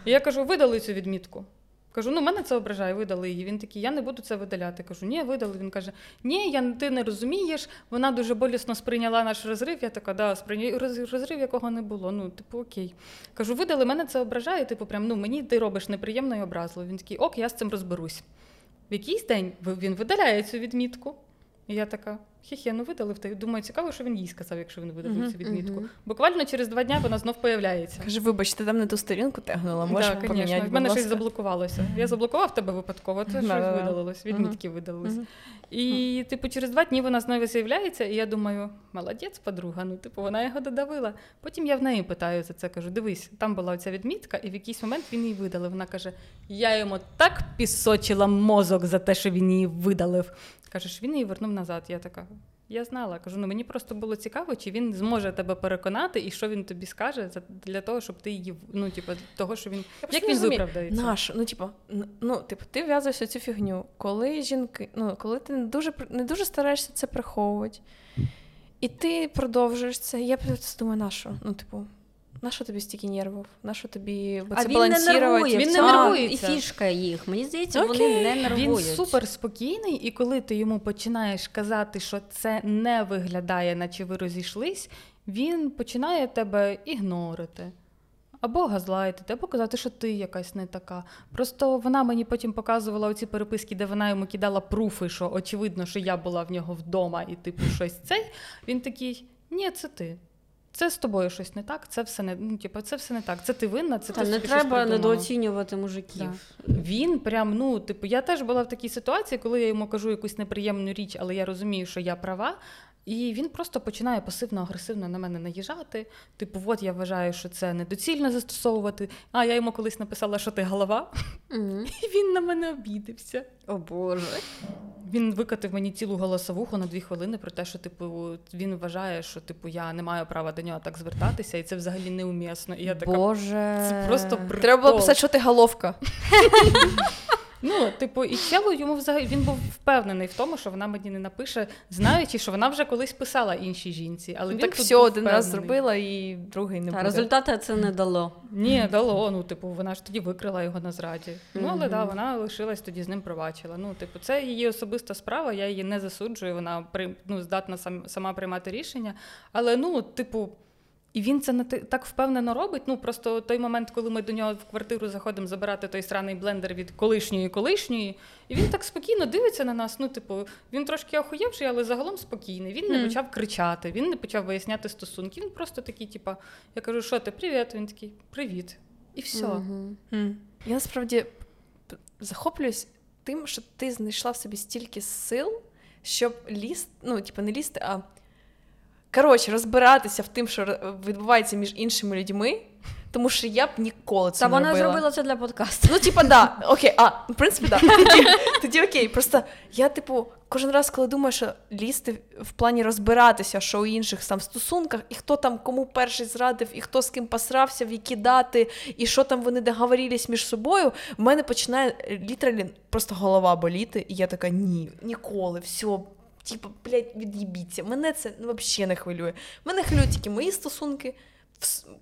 І я кажу, видали цю відмітку. Кажу, ну мене це ображає, видали її. Він такий, я не буду це видаляти. Кажу, ні, видали. Він каже, ні, я, ти не розумієш, вона дуже болісно сприйняла наш розрив. Я така, да, сприйня... роз- розрив, якого не було. Ну, типу, окей. Кажу, видали, мене це ображає. Типу, прям, ну мені ти робиш неприємно і образливо. Він такий, ок, я з цим розберусь. В якийсь день він видаляє цю відмітку. І я така, хі-хі, ну видалив. Та думаю, цікаво, що він їй сказав, якщо він видалив Мгм, цю відмітку. мгм. Буквально через два дня вона знов появляється. Каже, вибач, ти там не ту сторінку тегнула, можеш Так, поміняти, В мене щось заблокувалося. Я заблокував тебе випадково, це щось видалилось, відмітки видалились. І, типу, через два дні вона знову з'являється, і я думаю, молодець, подруга. Ну, типу, вона його додавила. Потім я в неї питаю за це, кажу: дивись, там була оця відмітка, і в якийсь момент він її видалив. Вона каже: Я йому так пісочила мозок за те, що він її видалив. Кажеш, він її вернув назад. Я така. Я знала, кажу, ну мені просто було цікаво, чи він зможе тебе переконати, і що він тобі скаже для того, щоб ти її ну, типу, того, що він Я як він виправдається. Наш, ну типу, ну, типу, ти в'язуєшся цю фігню, коли жінки, ну, коли ти не дуже не дуже стараєшся це приховувати, і ти продовжуєш це. Я просто думаю, на що? Ну, типу, на що тобі стільки нервів? На що тобі А це він не балансувати? нервує. Він не нервується. І фішка їх. Мені здається, Окей. вони не нервують. Він супер спокійний, і коли ти йому починаєш казати, що це не виглядає, наче ви розійшлись, він починає тебе ігнорити. Або газлайтити, або казати, що ти якась не така. Просто вона мені потім показувала оці переписки, де вона йому кидала пруфи, що очевидно, що я була в нього вдома, і типу щось цей. Він такий: ні, це ти. Це з тобою щось не так, це все не ну, типу, це все не так. Це ти винна, це ти не собі треба щось недооцінювати мужиків. Він прям, ну, типу, я теж була в такій ситуації, коли я йому кажу якусь неприємну річ, але я розумію, що я права. І він просто починає пасивно-агресивно на мене наїжджати. Типу, от я вважаю, що це недоцільно застосовувати. А я йому колись написала, що ти голова, Мгм. *laughs* і він на мене обідився. О Боже. Він викатив мені цілу голосовуху на дві хвилини про те, що типу він вважає, що типу я не маю права до нього так звертатися, і це взагалі неумісно. І я така Боже. це просто прикол. Треба було писати, що ти головка. *laughs* Ну, типу, і челу йому взагалі він був впевнений в тому, що вона мені не напише, знаючи, що вона вже колись писала іншій жінці. Але Ну, він так все, один раз зробила, і другий не Та, буде. результати це не дало. Ні, дало. Ну, типу, вона ж тоді викрила його на зраді. Ну, але да, вона лишилась тоді з ним пробачила. Ну, типу, це її особиста справа, я її не засуджую, вона при, ну, здатна сам, сама приймати рішення. Але ну, типу. І він це не так впевнено робить. Ну просто той момент, коли ми до нього в квартиру заходимо забирати той сраний блендер від колишньої колишньої, і він так спокійно дивиться на нас. Ну, типу, він трошки охуєвший, але загалом спокійний. Він не Мгм. почав кричати, він не почав виясняти стосунки. Він просто такий, типа, я кажу, що ти, привіт? Він такий, привіт. І все. Мгм. М. Я насправді захоплююсь тим, що ти знайшла в собі стільки сил, щоб лізти, ну, типу, не лізти, а коротше, розбиратися в тим, що відбувається між іншими людьми, тому що я б ніколи це Та не вона зробила це для подкасту. Ну, типа, да, окей, а, в принципі, да. Тоді, тоді окей. Просто я, типу, кожен раз, коли думаю, що лізти в плані розбиратися, що у інших там стосунках, і хто там кому перший зрадив, і хто з ким посрався, в які дати, і що там вони договорились між собою, в мене починає е, літералі просто голова боліти, і я така, ні, ніколи, все. Типу, блядь, від'їбіться. Мене це ну, взагалі не хвилює. Мене хвилюють тільки мої стосунки,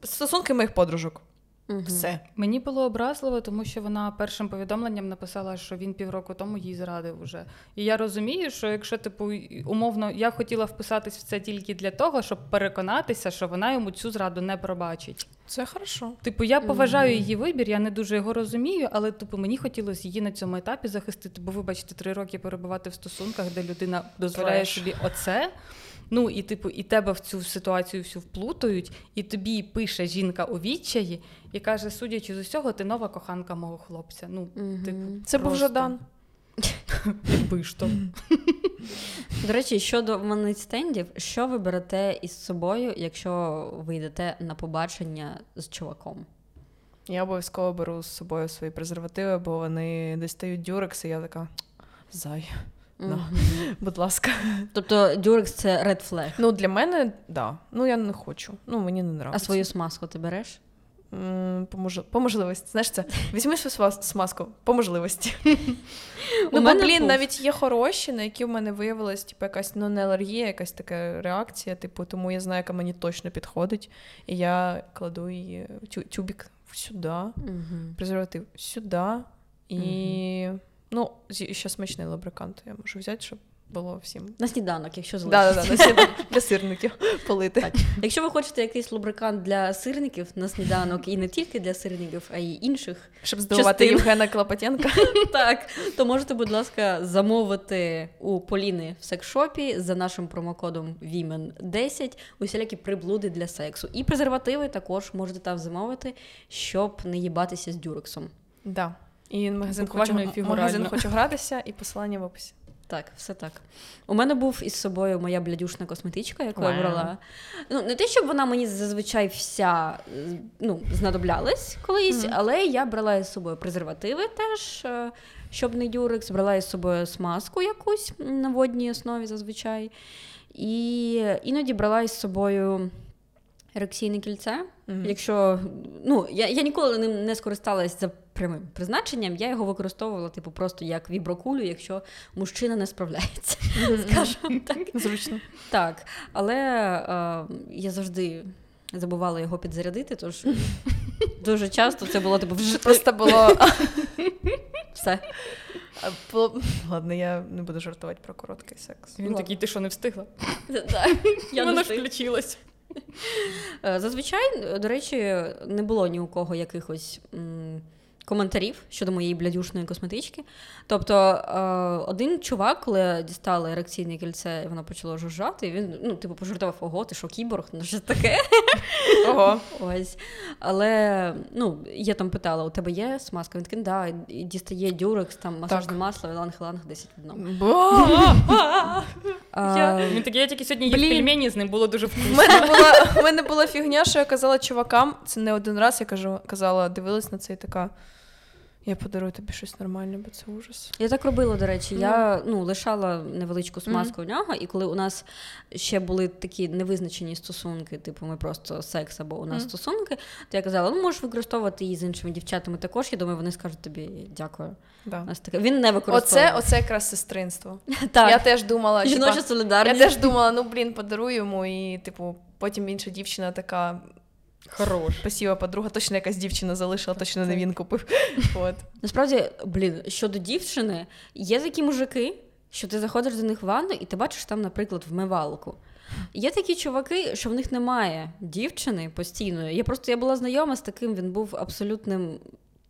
стосунки моїх подружок. Мгм. Все. Мені було образливо, тому що вона першим повідомленням написала, що він півроку тому їй зрадив уже. І я розумію, що якщо типу умовно я хотіла вписатись в це тільки для того, щоб переконатися, що вона йому цю зраду не пробачить. Це хорошо. Типу, я поважаю її вибір, я не дуже його розумію, але типу мені хотілося її на цьому етапі захистити, бо вибачте, три роки перебувати в стосунках, де людина дозволяє Треш. собі оце. Ну і типу, і тебе в цю ситуацію всю вплутують, і тобі пише жінка у відчаї і каже: судячи з усього, ти нова коханка мого хлопця. Ну, Мгм. типу, Це був. Жадан. Якби ж то. До речі, щодо манстендів, що ви берете із собою, якщо ви йдете на побачення з чуваком? Я обов'язково беру з собою свої презервативи, бо вони дістають дюрекс, і я така. Зай, Да. Мгм. будь ласка. Тобто дюрекс це red flag. Ну, для мене, да. Ну, я не хочу. Ну, мені не нравиться. А свою смазку ти береш? По, мож... по можливості. Знаєш це? *laughs* Візьми свою смазку по можливості. *laughs* Ну, бо, мене блін, навіть є хороші, на які в мене виявилась типу, якась ну, не алергія, якась така реакція, типу, тому я знаю, яка мені точно підходить. І я кладу її тю- тюбік сюди. Презерватив сюди. І, ну, ще смачний лабрикант я можу взяти, щоб було всім. На сніданок, якщо Да, залишиться. да, да, на сніданок для сирників *laughs* полити. Так. Якщо ви хочете якийсь лубрикант для сирників на сніданок, і не тільки для сирників, а й інших, Щоб здивувати Частин. Євгена Клопотенка. *laughs* так, то можете, будь ласка, замовити у Поліни в секшопі за нашим промокодом VIMEN10 усілякі приблуди для сексу. І презервативи також можете там замовити, щоб не їбатися з дюрексом. Да. І магазин Буквально хочу, фігурально. магазин хочу гратися, і посилання в описі. Так, все так. У мене був із собою моя блядюшна косметичка, яку я брала. Ну, не те, щоб вона мені зазвичай вся ну, знадоблялась колись, Мгм. але я брала із собою презервативи теж, е, щоб не дюрекс, брала із собою смазку якусь на водній основі зазвичай. І іноді брала із собою ерекційне кільце. Мгм. Якщо ну, я, я ніколи ним не скористалась за прямим призначенням, я його використовувала, типу, просто як віброкулю, якщо мужчина не справляється, *laughs* скажімо так. *laughs* Зручно. Так, але е, я завжди забувала його підзарядити, тож *laughs* дуже часто це було типу вже Просто було. все. Ладно, я не буду жартувати про короткий секс. Він Ладно. такий, ти що не встигла? Я Вона ж включилась. Е, Зазвичай, до речі, не було ні у кого якихось коментарів щодо моєї блядюшної косметички. Тобто, е, один чувак, коли я дістала ерекційне кільце, і воно почало жужжати, він ну, типу, пожартував, ого, ти що, кіборг? Ну, що таке? Ого. Ось. Але ну, я там питала: у тебе є смазка? Він такий, да, і дістає дюрекс, там масажне масло, ланг-ланг 10 в одному. Він такий, я тільки сьогодні їв пельмені, з ним було дуже вкусно. *laughs* у мене була фігня, що я казала чувакам, це не один раз я кажу, казала, дивилась на це і така. Я подарую тобі щось нормальне, бо це ужас. Я так робила, до речі. Я ну, лишала невеличку смазку Мгм. у нього, і коли у нас ще були такі невизначені стосунки, типу ми просто секс або у нас Мгм. стосунки, то я казала, ну можеш використовувати її з іншими дівчатами також. Я думаю, вони скажуть тобі дякую. Да. У нас таке. Він не Оце, оце якраз сестринство. *laughs* так. Я теж думала, Жіноча я теж думала, ну блін, подарую йому, і типу, потім інша дівчина така. Хорош. Спасіба, подруга, точно якась дівчина залишила, точно не він купив. *laughs* От. Насправді, блін, щодо дівчини, є такі мужики, що ти заходиш до них в ванну, і ти бачиш там, наприклад, вмивалку. Є такі чуваки, що в них немає дівчини постійної. Я просто я була знайома з таким, він був абсолютним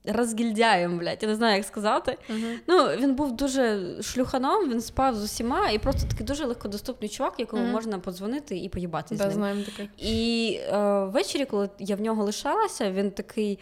розгільдяєм, блядь, я не знаю, як сказати. Ну, він був дуже шлюханом, він спав з усіма, і просто такий дуже легкодоступний чувак, якому Мгм. можна подзвонити і поїбатися з ним. знаємо таке. І е, ввечері, коли я в нього лишалася, він такий.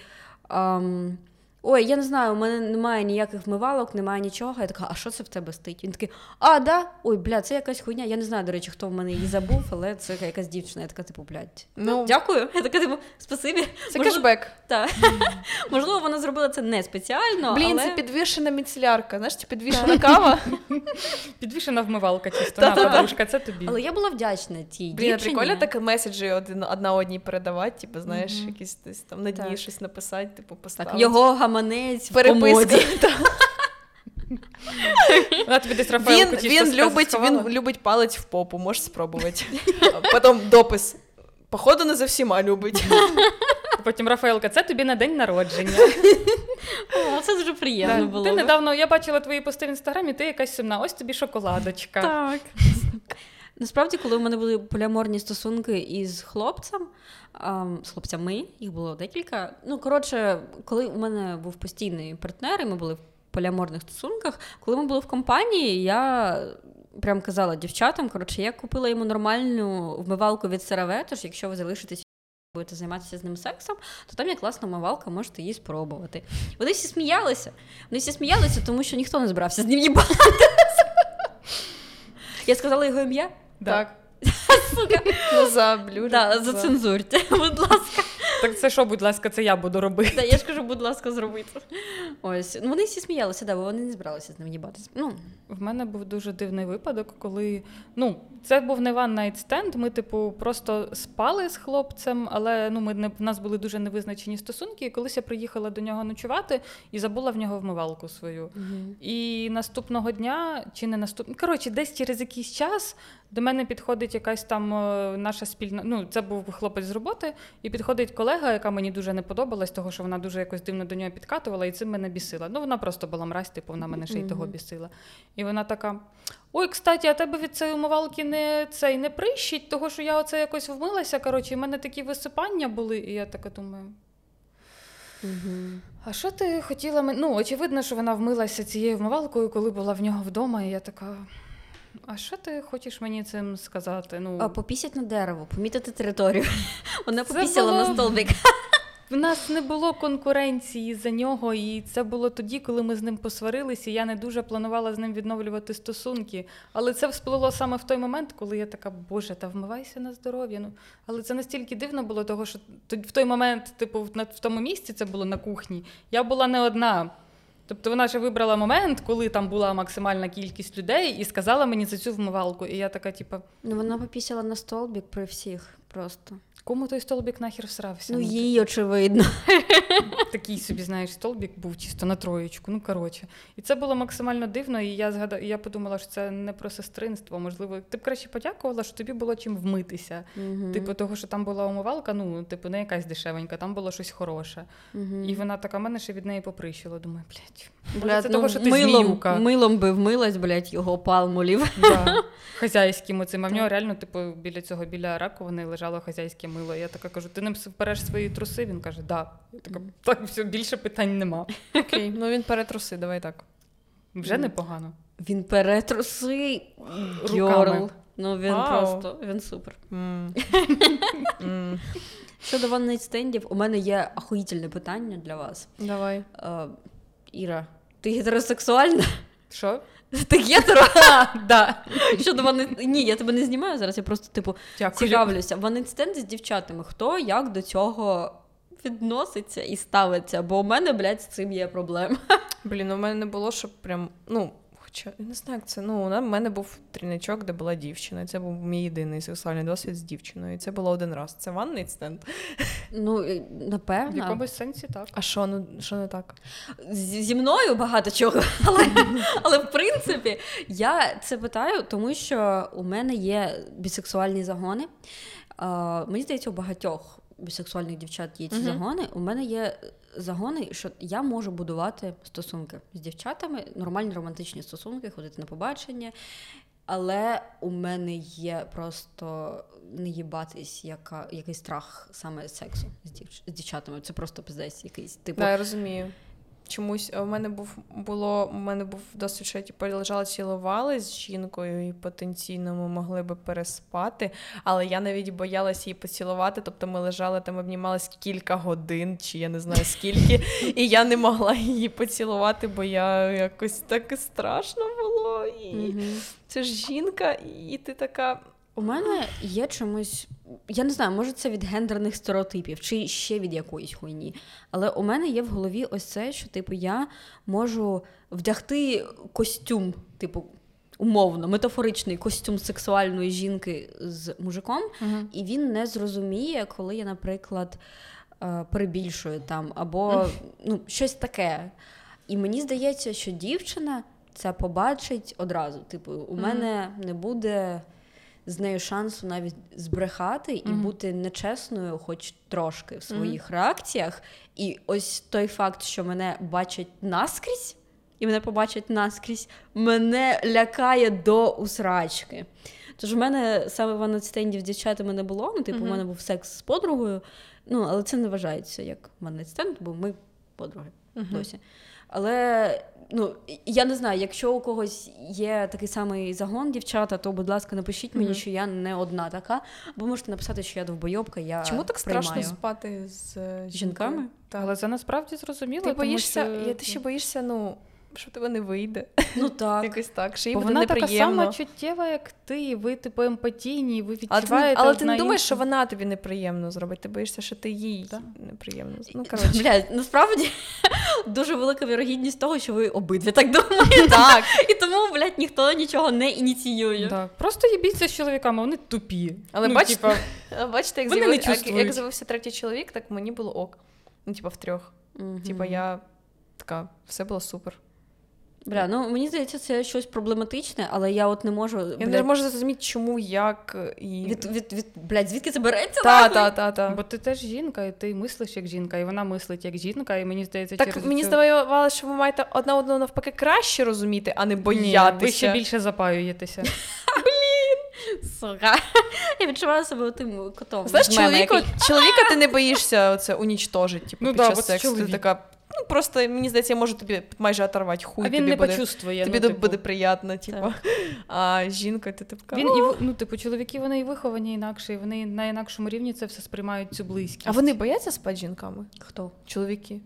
ем, Ой, я не знаю, у мене немає ніяких вмивалок, немає нічого. Я така, а що це в тебе стоїть? Він такий, а, да? Ой, бля, це якась хуйня. Я не знаю, до речі, хто в мене її забув, але це якась дівчина. Я така, типу, блядь. Ну, Дякую. Я така, типу, спасибі. це Можливо- кешбек. Так. *laughs* Можливо, вона зробила це не спеціально. Блін, але... це підвішена міцелярка. Знаєш, це підвішена кава. *laughs* Підвішена вмивалка чисто. На, подружка, це тобі. Але я була вдячна тій Блін, прикольно так меседжі один одна одній передавати, типу, знаєш, якісь десь там на дні Так. щось написати, типу, поставити. Так, його гаманець переписка. *laughs* Вона тобі десь Він, він, любить, він любить палець в попу, можеш спробувати. *laughs* Потім допис. Походу, не за всіма любить. *laughs* Потім Рафаелка, це тобі на день народження. О, це дуже приємно було. Ти недавно я бачила твої пости в інстаграмі, ти якась сумна. Ось тобі шоколадочка. Так. Насправді, коли у мене були поліаморні стосунки із хлопцем, з хлопцями, їх було декілька. Ну, коротше, коли у мене був постійний партнер, і ми були в поліаморних стосунках, коли ми були в компанії, я прям казала дівчатам, коротше, я купила йому нормальну вмивалку від CeraVe, тож якщо ви залишитесь. Будете займатися з ним сексом, то там є класна вмивалка, можете її спробувати. Вони всі сміялися. Вони всі сміялися, тому що ніхто не збирався з ним їбати. Я сказала його ім'я? Так. *laughs* Ну, за блюдо. Да, зацензурьте, *laughs* будь ласка. Так це що, будь ласка, це я буду робити. Да, я ж кажу, будь ласка, зробити. Ось. Ну, вони всі сміялися, да, бо вони не збиралися з ним їбатися. Ну, В мене був дуже дивний випадок, коли ну це був не one night stand, Ми, типу, просто спали з хлопцем, але ну ми не в нас були дуже невизначені стосунки. І колись я приїхала до нього ночувати і забула в нього вмивалку свою. І наступного дня, чи не наступного, коротше, десь через якийсь час до мене підходить якась там е, наша спільна. Ну, це був хлопець з роботи, і підходить колега, яка мені дуже не подобалась, того що вона дуже якось дивно до нього підкатувала, і цим мене бісила. Ну, вона просто була мразь, типу, вона мене ще й того бісила. І вона така: Ой, кстати, а тебе від цієї умивалки не цей не прищить, того що я оце якось вмилася. Коротше, і в мене такі висипання були, і я така думаю. А що ти хотіла Ну, очевидно, що вона вмилася цією вмивалкою, коли була в нього вдома, і я така. А що ти хочеш мені цим сказати? Ну, а, попісять на дерево, помітити територію. *laughs* Вона Це попісяла було- на столбик. *laughs* в нас не було конкуренції за нього, і це було тоді, коли ми з ним посварилися. Я не дуже планувала з ним відновлювати стосунки. Але це всплило саме в той момент, коли я така, Боже, та вмивайся на здоров'я. Ну, але це настільки дивно було, того, що в той момент, типу, в тому місці це було на кухні. Я була не одна. Тобто вона ще вибрала момент, коли там була максимальна кількість людей, і сказала мені за цю вмивалку. І я така, типу, Ну, вона попісяла на столбік при всіх просто. Кому той столбик нахер всрався? Ну, їй очевидно. *laughs* такий собі, знаєш, столбік був чисто на троєчку. Ну коротше. І це було максимально дивно. І я згадала, я подумала, що це не про сестринство. Можливо, ти б краще подякувала, що тобі було чим вмитися. Мгм. Типу, того, що там була умивалка, ну, типу, не якась дешевенька, там було щось хороше. Мгм. І вона така мене ще від неї поприщила. Думаю, блядь, Блядь, це ну, того, що ти милом, зміюка. милом би вмилась, блядь, його палмулів. Да. Хазяйським оцим. А в нього реально, типу, біля цього, біля раковини лежало хазяйське мило. Я така кажу: ти ним впереш свої труси? Він каже, да. Я така, так, все, більше питань нема. Окей, ну він перетруси, давай так. Вже непогано. Він перетруси Руками. Ну він Вау. просто він супер. М. *laughs* М. Щодо ваннайт стендів, у мене є ахуїтельне питання для вас. Давай. Е, Іра, ти гетеросексуальна? Що? Ти гетеро? *laughs* *laughs* Да. Щодо вони... Ні, я тебе не знімаю зараз, я просто, типу, Дякую. цікавлюся. Вони стенди з дівчатами. Хто як до цього відноситься і ставиться? Бо у мене, блядь, з цим є проблема. Блін, у мене не було, щоб прям, ну, хоча я не знаю, як це. Ну, у мене був тріничок, де була дівчина. Це був мій єдиний сексуальний досвід з дівчиною. І це було один раз. Це ванний стенд. Ну, е, В якомусь сенсі так. А що, ну що не так? Зі зі мною багато чого, *laughs* але, але в принципі я це питаю, тому що у мене є бісексуальні загони. Мені здається, у багатьох бісексуальних дівчат є ці загони. У мене є загони, що я можу будувати стосунки з дівчатами, нормальні романтичні стосунки, ходити на побачення. Але у мене є просто не їбатись, яка, якийсь страх саме сексу з, дівч- з дівчатами. Це просто пиздець якийсь. Типу, Да, я розумію. Чомусь у мене був було, у мене був досвід, що я типу, лежала, цілували з жінкою і потенційно ми могли би переспати, але я навіть боялась її поцілувати. Тобто ми лежали там, обнімались кілька годин, чи я не знаю скільки, і я не могла її поцілувати, бо я якось так страшно було. І це ж жінка, і ти така. У мене є чомусь, я не знаю, може це від гендерних стереотипів чи ще від якоїсь хуйні. Але у мене є в голові ось це, що типу я можу вдягти костюм, типу, умовно, метафоричний костюм сексуальної жінки з мужиком, і він не зрозуміє, коли я, наприклад, е, перебільшую там, або ну, щось таке. І мені здається, що дівчина це побачить одразу. Типу, у Мгм. мене не буде з нею шансу навіть збрехати і Мгм. бути нечесною, хоч трошки в своїх реакціях. І ось той факт, що мене бачать наскрізь, і мене побачать наскрізь, мене лякає до усрачки. Тож в мене саме ваннетстендів з дівчатами не було. Ну, типу, у Мгм. мене був секс з подругою. Ну, але це не вважається як ваннетстенд, бо ми подруги досі. Але ну, я не знаю, якщо у когось є такий самий загон, дівчата, то, будь ласка, напишіть мені, Мгм. що я не одна така. бо можете написати, що я довбойобка, я Чому так приймаю. страшно спати з жінками? Жінками? Так. Але це насправді зрозуміло. Ти тому боїшся, що... я, ти ще боїшся, ну, що в тебе не вийде. Ну *laughs* так. Якось так, що їй Бо буде вона така неприємно. сама чуттєва, як ти, ви типу емпатійні, ви але ти, відчуваєте. але ти не думаєш, що вона тобі неприємно зробить. Ти боїшся, що ти їй Да. неприємно. Ну, коротше. Блядь, насправді *laughs* дуже велика вірогідність того, що ви обидві так думаєте. Так. І тому, блядь, ніхто нічого не ініціює. Да. Просто їбіться з чоловіками, вони тупі. Але ну, бачите, типа, *laughs* Бачите, як, з'явився, як, як з'явився третій чоловік, так мені було ок. Ну, типа, в трьох. Мгм. Типа, я така, все було супер. Бля, ну мені здається, це щось проблематичне, але я от не можу. Я блядь, не можу зрозуміти, чому, як і. від, від, від, блядь, звідки це береться? Та, та, та, та. бо ти теж жінка, і ти мислиш як жінка, і вона мислить як жінка, і мені здається, Так через мені цю- здавалося, що ви маєте одна одну навпаки краще розуміти, а не Ні, боятися. ви ще більше запаюєтеся. *laughs* Сука. Я відчуваю себе тим котом. Знаєш, з мема, чоловіка, який- чоловіка ти не боїшся оце унічтожити, типу, Ну під да, час от сексу. Ти чоловік. така, ну просто мені здається, я можу тобі майже оторвати хуй. а він тобі не буде, почувствує. тобі ну, типу. буде приємно, типу. А жінка, ти типу. Він і ну, типу, чоловіки вони і виховані інакше, і вони на інакшому рівні це все сприймають цю близькість. А вони бояться спати з жінками? Хто? Чоловіки.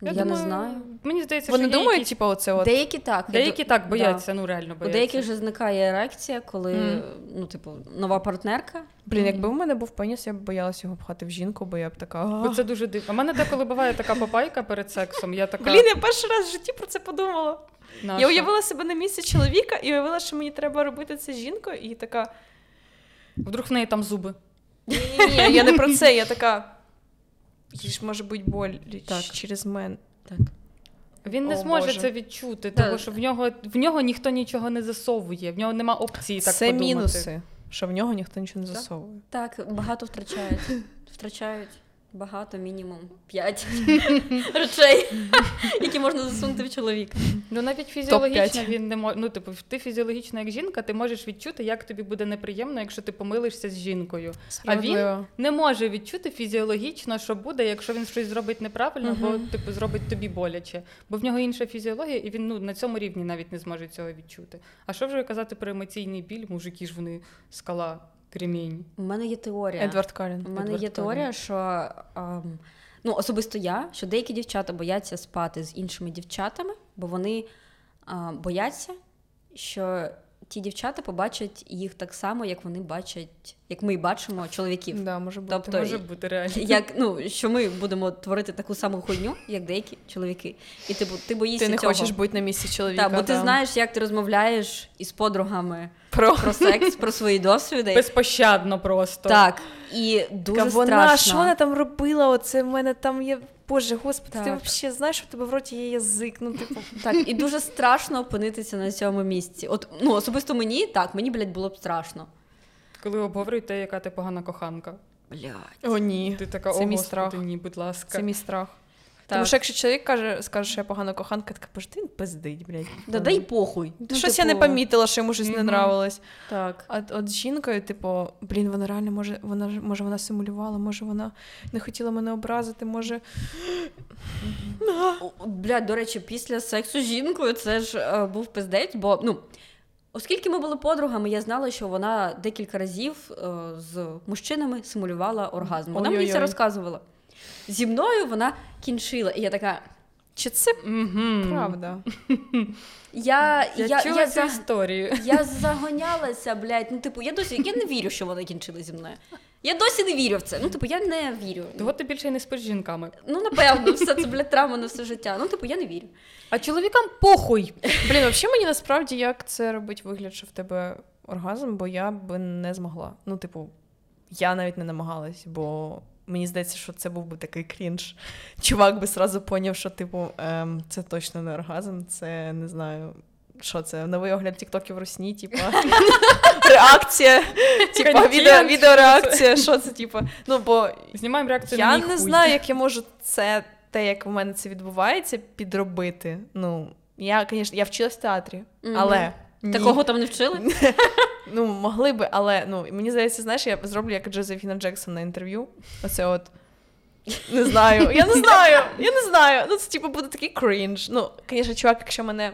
Я, думаю, не знаю. Мені здається, Вони що є думають, якісь- типу, оце от. Деякі так. деякі ду- так да. ну реально У деяких же зникає ерекція, коли Мгм. ну, типу, нова партнерка. Блін, Ну, якби у мене був пеніс, я б боялася його пхати в жінку, бо я б така. Бо це дуже дивно. У мене деколи буває така попайка перед сексом. Я така. Блін, я перший раз в житті про це подумала. «Наша?» Я уявила себе на місці чоловіка і уявила, що мені треба робити це з жінкою, і така. Вдруг в неї там зуби. Ні, ні, я не про це. Я така. Їй ж може бути боль Так. через мене. Так. Він не О, зможе Боже. це відчути, тому що в нього в нього ніхто нічого не засовує, в нього нема опції так це подумати. мінуси, що в нього ніхто нічого не засовує. Так, багато втрачають. *laughs* Втрачають. Багато, мінімум 5 *laughs* речей, *laughs* які можна засунути в чоловіка. Ну навіть фізіологічно він не може. Ну, типу, ти фізіологічно як жінка, ти можеш відчути, як тобі буде неприємно, якщо ти помилишся з жінкою. А він не може відчути фізіологічно, що буде, якщо він щось зробить неправильно, або типу зробить тобі боляче. Бо в нього інша фізіологія, і він ну на цьому рівні навіть не зможе цього відчути. А що вже казати про емоційний біль? Мужики ж вони скала, кремінь. У мене є теорія. Едвард Калін. У мене Едвард є теорія, теорія, що ем, ну, особисто я, що деякі дівчата бояться спати з іншими дівчатами, бо вони ем, бояться, що ті дівчата побачать їх так само, як вони бачать, як ми бачимо чоловіків. Да, може бути. Тобто, Може бути реально. Як ну *laughs* що ми будемо творити таку саму хуйню, як деякі чоловіки, і типу, ти боїшся Ти не цього. хочеш бути на місці чоловіка. Так, бо ти да. знаєш, як ти розмовляєш із подругами про про секс, про свої досвіди. Безпощадно просто. Так, і дуже вона, страшно. що вона там робила? Оце в мене там є. Боже, господи, ти Так. взагалі знаєш, що в тебе в роті є язик. Ну, типу, *laughs* Так, і дуже страшно опинитися на цьому місці. От ну особисто мені так, мені блядь, було б страшно. Коли обговорюють те, яка ти погана коханка. Блядь. о, ні. Ти така, Це о, мій Господи, страх. ні, будь ласка. Це мій страх. Так. Тому що якщо чоловік каже, скаже, що я погана коханка, така боже, ти він пиздить, блядь. Да дай похуй. Ну, Ну, щось я типу, не помітила, що йому щось не Мгм. нравилось. Так. А от- от з жінкою, типу, блін, вона реально може, вона ж- може вона симулювала, може вона не хотіла мене образити, може. Блядь, до речі, після сексу з жінкою це ж е, був пиздець, бо ну. Оскільки ми були подругами, я знала, що вона декілька разів е, з мужчинами симулювала оргазм. Вона мені це розказувала. Зі мною вона кінчила. І я така. Чи це Мгм. правда? *laughs* Я, Я, я, чула я, цю за- історію. Я загонялася, блядь. Ну, типу, я досі я не вірю, що вони кінчили зі мною. Я досі не вірю в це. Ну, типу, я не вірю. Того ти більше не спиш з жінками. Ну, напевно, все це, блядь, травма на все життя. Ну, типу, я не вірю. А чоловікам похуй. Блін, взагалі мені насправді як це робить вигляд, що в тебе оргазм, бо я би не змогла. Ну, типу, я навіть не намагалась, бо мені здається, що це був би такий крінж. Чувак би сразу поняв, що, типу, ем, це точно не оргазм, це не знаю. Що це? Новий огляд тіктоків в русні, типа *laughs* реакція, типа відео, відеореакція. Що це, типа? Ну, бо Знімаємо реакцію я не знаю, як я можу це, те, як у мене це відбувається, підробити. Ну, я, звісно, я вчилась в театрі, але. ні. Такого там не вчили? *laughs* Ну, могли би, але ну, мені здається, знаєш, я зроблю як Джозефіна Джексон на інтерв'ю. Оце от. Не знаю, я не знаю, я не знаю. Ну, це типу буде такий крінж. Ну, звісно, чувак, якщо мене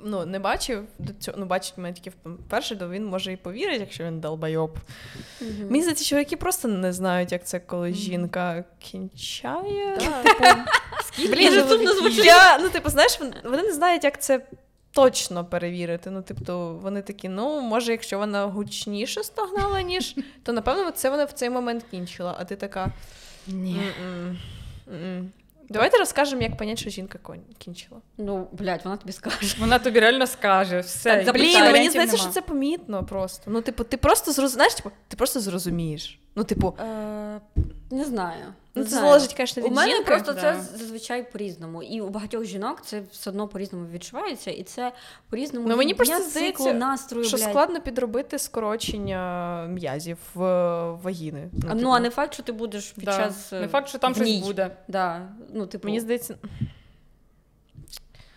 ну, не бачив до цього, ну, бачить мене тільки вперше, то він може і повірить, якщо він долбайоб. Мені здається, чоловіки просто не знають, як це, коли жінка кінчає. Типу, Блін, ну, звучить. Ну, типу, знаєш, вони не знають, як це точно перевірити. Ну, тобто, вони такі, ну, може, якщо вона гучніше стогнала, ніж, то напевно це вона в цей момент кінчила. А ти така. Ні. Давайте розкажемо, як понять, що жінка кінчила. Ну, блядь, вона тобі скаже. Вона тобі реально скаже все. Так. Блін, мені здається, що це помітно просто. Ну, типу, ти просто зроз... знаєш, типу, ти просто зрозумієш. Ну, типу, Е, не знаю. ну, Не це знаю. залежить, звісно, від У мене жінки. просто да. це зазвичай по-різному. І у багатьох жінок це все одно по-різному відчувається, і це по-різному Ну, мені просто здається, настрою, Що блядь. складно підробити скорочення м'язів в вагіни. А, Ну, типу, а не факт, що ти будеш під Да. час. е, Не факт, що там щось буде. Да. Ну, типу, Мені здається,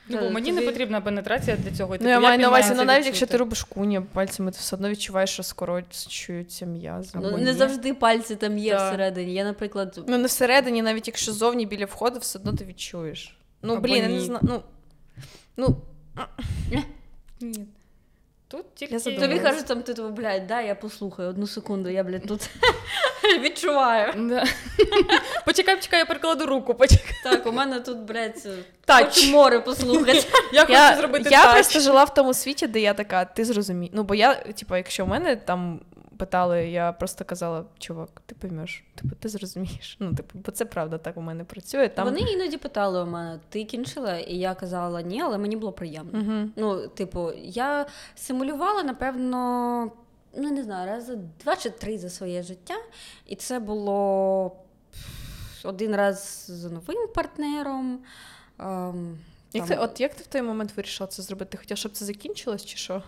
Ну, бо мені тобі- не потрібна пенетрація для цього. ну Типу, я маю на увазі, має ну навіть якщо ти робиш куні пальцями, ти все одно відчуваєш, що скорочуються м'язи. ну, не ні. завжди пальці там є так. всередині. Я, наприклад, Ну не всередині, навіть якщо зовні біля входу, все одно ти відчуєш. Ну, Або блін, я не знаю. Ну, ну, Ні. Тут тільки... Я тобі кажуть, там ти того, блядь, да, я послухаю одну секунду, я, блядь, тут *laughs* відчуваю. Да. *laughs* Почекай, почекай, я перекладу руку. Почекай. Так, у мене тут, блядь, Тач. хочу море послухати. *laughs* Я хочу зробити я тач. просто жила в тому світі, де я така, ти зрозумій. Ну, бо я, типу, якщо в мене там питали, я просто казала, чувак, ти поймеш, типу, ти зрозумієш. Ну, типу, бо це правда так у мене працює. Там... Вони іноді питали у мене, ти кінчила? І я казала ні, але мені було приємно. Угу. Ну, типу, я симулювала, напевно, ну не знаю, рази два чи три за своє життя. І це було один раз з новим партнером. Ем, Як там- ти, от як ти в той момент вирішила це зробити? Ти хотіла, щоб це закінчилось, чи що?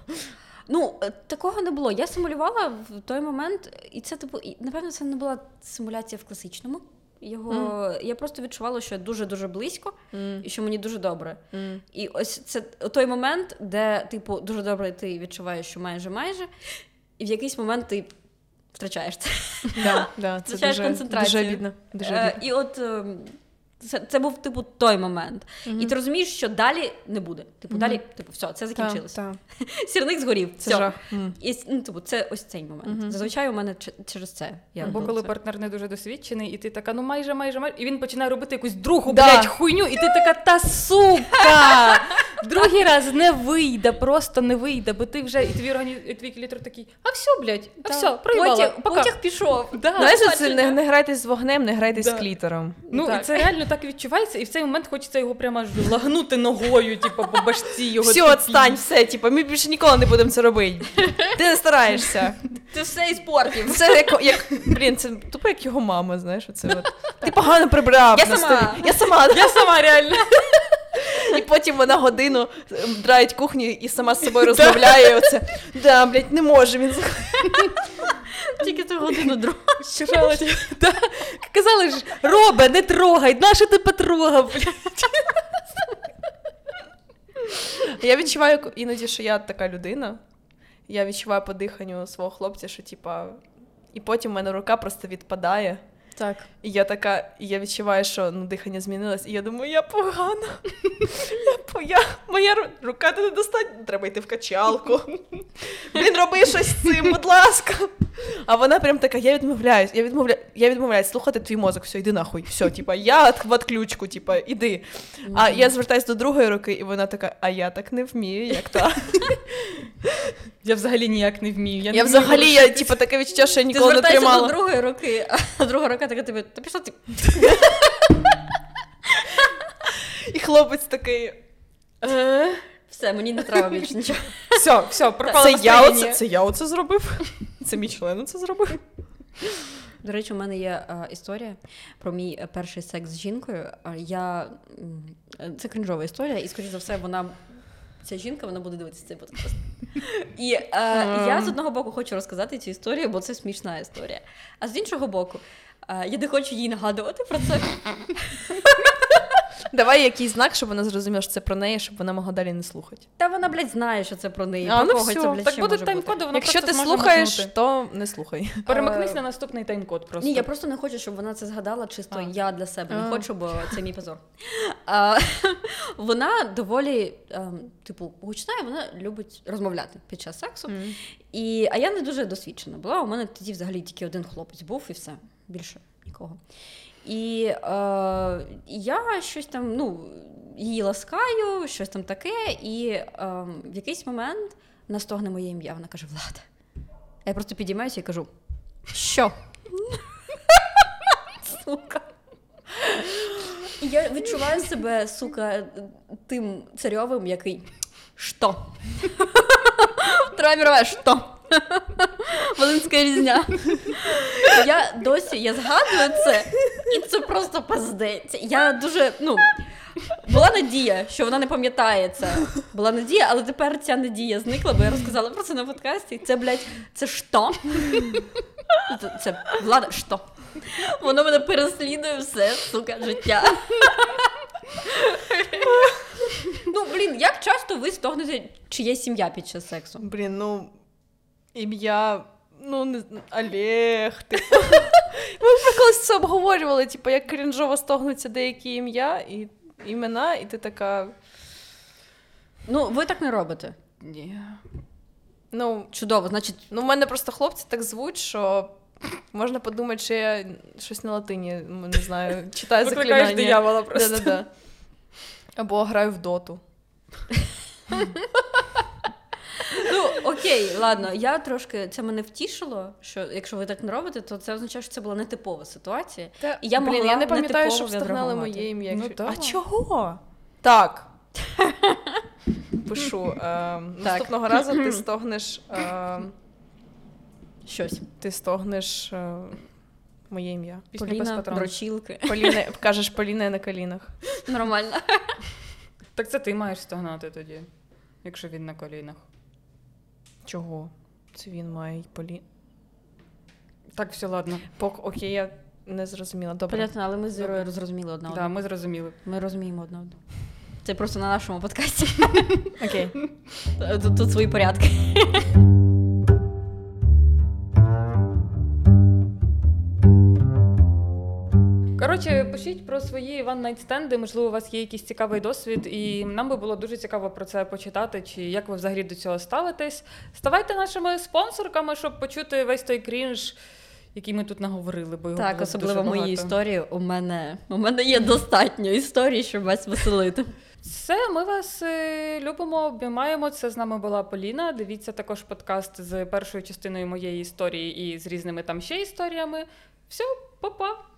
Ну, е, такого не було. Я симулювала в той момент, і це, типу, напевно, це не була симуляція в класичному Його я просто відчувала, що я дуже дуже близько М, і що мені дуже добре. м. І ось це той момент, де, типу, дуже добре ти відчуваєш, що майже майже, і в якийсь момент ти втрачаєш це. Да, да, *laughs* це Втрачаєш дуже, концентрацію. дуже бідно. Дуже Е, бідно. і от ем, це, це був типу той момент. Мгм. І ти розумієш, що далі не буде. Типу, Мгм. далі, типу, все, це Та, закінчилося. та. *laughs* Сірник згорів. Це все. жах. І ну, типу, це ось цей момент. Мгм. Зазвичай у мене ч- через це. Я Або роблю коли це. партнер не дуже досвідчений, і ти така, ну майже, майже, майже, і він починає робити якусь другу, Да. блядь, хуйню, і ти така, та сука! *laughs* Другий раз не вийде, просто не вийде, бо ти вже і твій органі... і твій клітор такий, а все, блядь, а Та. все, проїбала, Потяг, потяг пішов. Да. Знаєш, це не, не грайтесь з вогнем, не грайтесь Да. з клітором. Ну, це реально так відчувається, і в цей момент хочеться його прямо аж лагнути ногою, типу, по башці його. Все, відстань, все, типу, ми більше ніколи не будемо це робити. Ти не стараєшся. Ти все іспортив. Це як, як блін, це тупо як його мама, знаєш, оце от. Ти погано прибрав. Я сама. Я сама. да. Я сама реально. І потім вона годину драїть кухню і сама з собою розмовляє. Оце. Да, блядь, не може він. Тільки ти годину да. Казали ж, Робе, не трогай, нащо ти потрогав? Я відчуваю іноді, що я така людина. Я відчуваю по диханню свого хлопця, що типа. І потім в мене рука просто відпадає. Так. І я така, і я відчуваю, що ну, дихання змінилось, і я думаю, я погана. *laughs* Я, я, моя рука не достатньо, треба йти в качалку. Блін, роби щось з цим, будь ласка. А вона прям така, я відмовляюсь, я відмовляю, я відмовляюсь слухати твій мозок, все, йди нахуй, все, типа, я в отключку, типа, іди. А я звертаюсь до другої руки, і вона така, а я так не вмію, як та. *laughs* Я взагалі ніяк не вмію. Я, не Я вмію взагалі, я, типу, таке відчуття, що я ніколи не звертаєшся тримала. до другої руки, а друга рука така тобі, та пішла ти. І хлопець такий. «Е?» Все, мені не треба більше нічого. Все, все, пропало Це я, оце, це я оце зробив. Це мій член оце зробив. До речі, у мене є е, історія про мій е, перший секс з жінкою. Я... Це крінжова історія, і, скоріш за все, вона. Ця жінка вона буде дивитися цей подкаст. І е, я з одного боку хочу розказати цю історію, бо це смішна історія. А з іншого боку, е, я не хочу їй нагадувати про це. Давай якийсь знак, щоб вона зрозуміла, що це про неї, щоб вона могла далі не слухати. Та вона, блядь, знає, що це про неї. А, про ну кого всьо, це, блядь, Так ще буде може бути. тайм-коди, вона Якщо ти просто зможе слухаєш, мотнути. то не слухай. Перемикнись Е, на наступний тайм-код просто. Ні, я просто не хочу, щоб вона це згадала чисто А. я для себе. Не А. хочу, бо це мій позор. А, *laughs* вона доволі, ем, типу, гучна, і вона любить розмовляти під час сексу. І, а я не дуже досвідчена була. У мене тоді взагалі тільки один хлопець був і все. Більше нікого. І е, я щось там, ну, її ласкаю, щось там таке, і е, в якийсь момент настогне моє ім'я. Вона каже: Влад. Я просто підіймаюся і кажу: Що? *laughs* Сука. Я відчуваю себе, сука, тим царьовим, який. Що? *laughs* Мировая, що? *laughs* Волинська різня. Я досі я згадую це, і це просто пиздець. Я дуже, ну. Була надія, що вона не пам'ятає це. Була надія, але тепер ця надія зникла, бо я розказала про це на подкасті. Це, блядь, це що? Це, це влада, що? Воно мене переслідує все, сука, життя. Ну, блін, як часто ви стогнете чиєсь сім'я під час сексу? Блін, ну ім'я. Ну, не Олег, типу. *laughs* *laughs* Ми вже колись це обговорювали, типу, як крінжово стогнуться деякі ім'я і імена, і ти така. Ну, ви так не робите. Ні. Ну, Чудово, значить, ну, в мене просто хлопці так звуть, що можна подумати, що я щось на латині, не знаю, читаю Викликаєш заклинання. диявола просто. Да-да-да. Або граю в доту. *laughs* ну окей, ладно, я трошки це мене втішило, що якщо ви так не робите, то це означає, що це була нетипова ситуація. Та, І я блін, могла я не пам'ятаю, нетипово що встогнали моє ім'я. Ну, якщо- а чого? Так. *laughs* Пишу. Е, наступного разу ти стогнеш. Е, Щось. ти стогнеш е, моє ім'я. Пісня Поліна, дрочілки. Поліна, *laughs* кажеш Поліна на колінах. Нормально. Так це ти маєш стогнати тоді, якщо він на колінах. Чого? Це він має й Полі. Так, все, ладно. Пок, окей, я Не зрозуміла. Добре. Понятно, але ми з Ірою Добре. зрозуміли одна Да, одну. ми зрозуміли. Ми розуміємо одна одну. Це просто на нашому подкасті. Окей. Тут свої порядки. Коротше, пишіть про свої ван-найт-стенди, можливо, у вас є якийсь цікавий досвід, і нам би було дуже цікаво про це почитати, чи як ви взагалі до цього ставитесь. Ставайте нашими спонсорками, щоб почути весь той крінж, який ми тут наговорили, бо його Так, було особливо мої історії. У мене у мене є достатньо історій, щоб вас веселити. Все, ми вас е, любимо, обіймаємо. Це з нами була Поліна. Дивіться також подкаст з першою частиною моєї історії і з різними там ще історіями. Все, па-па!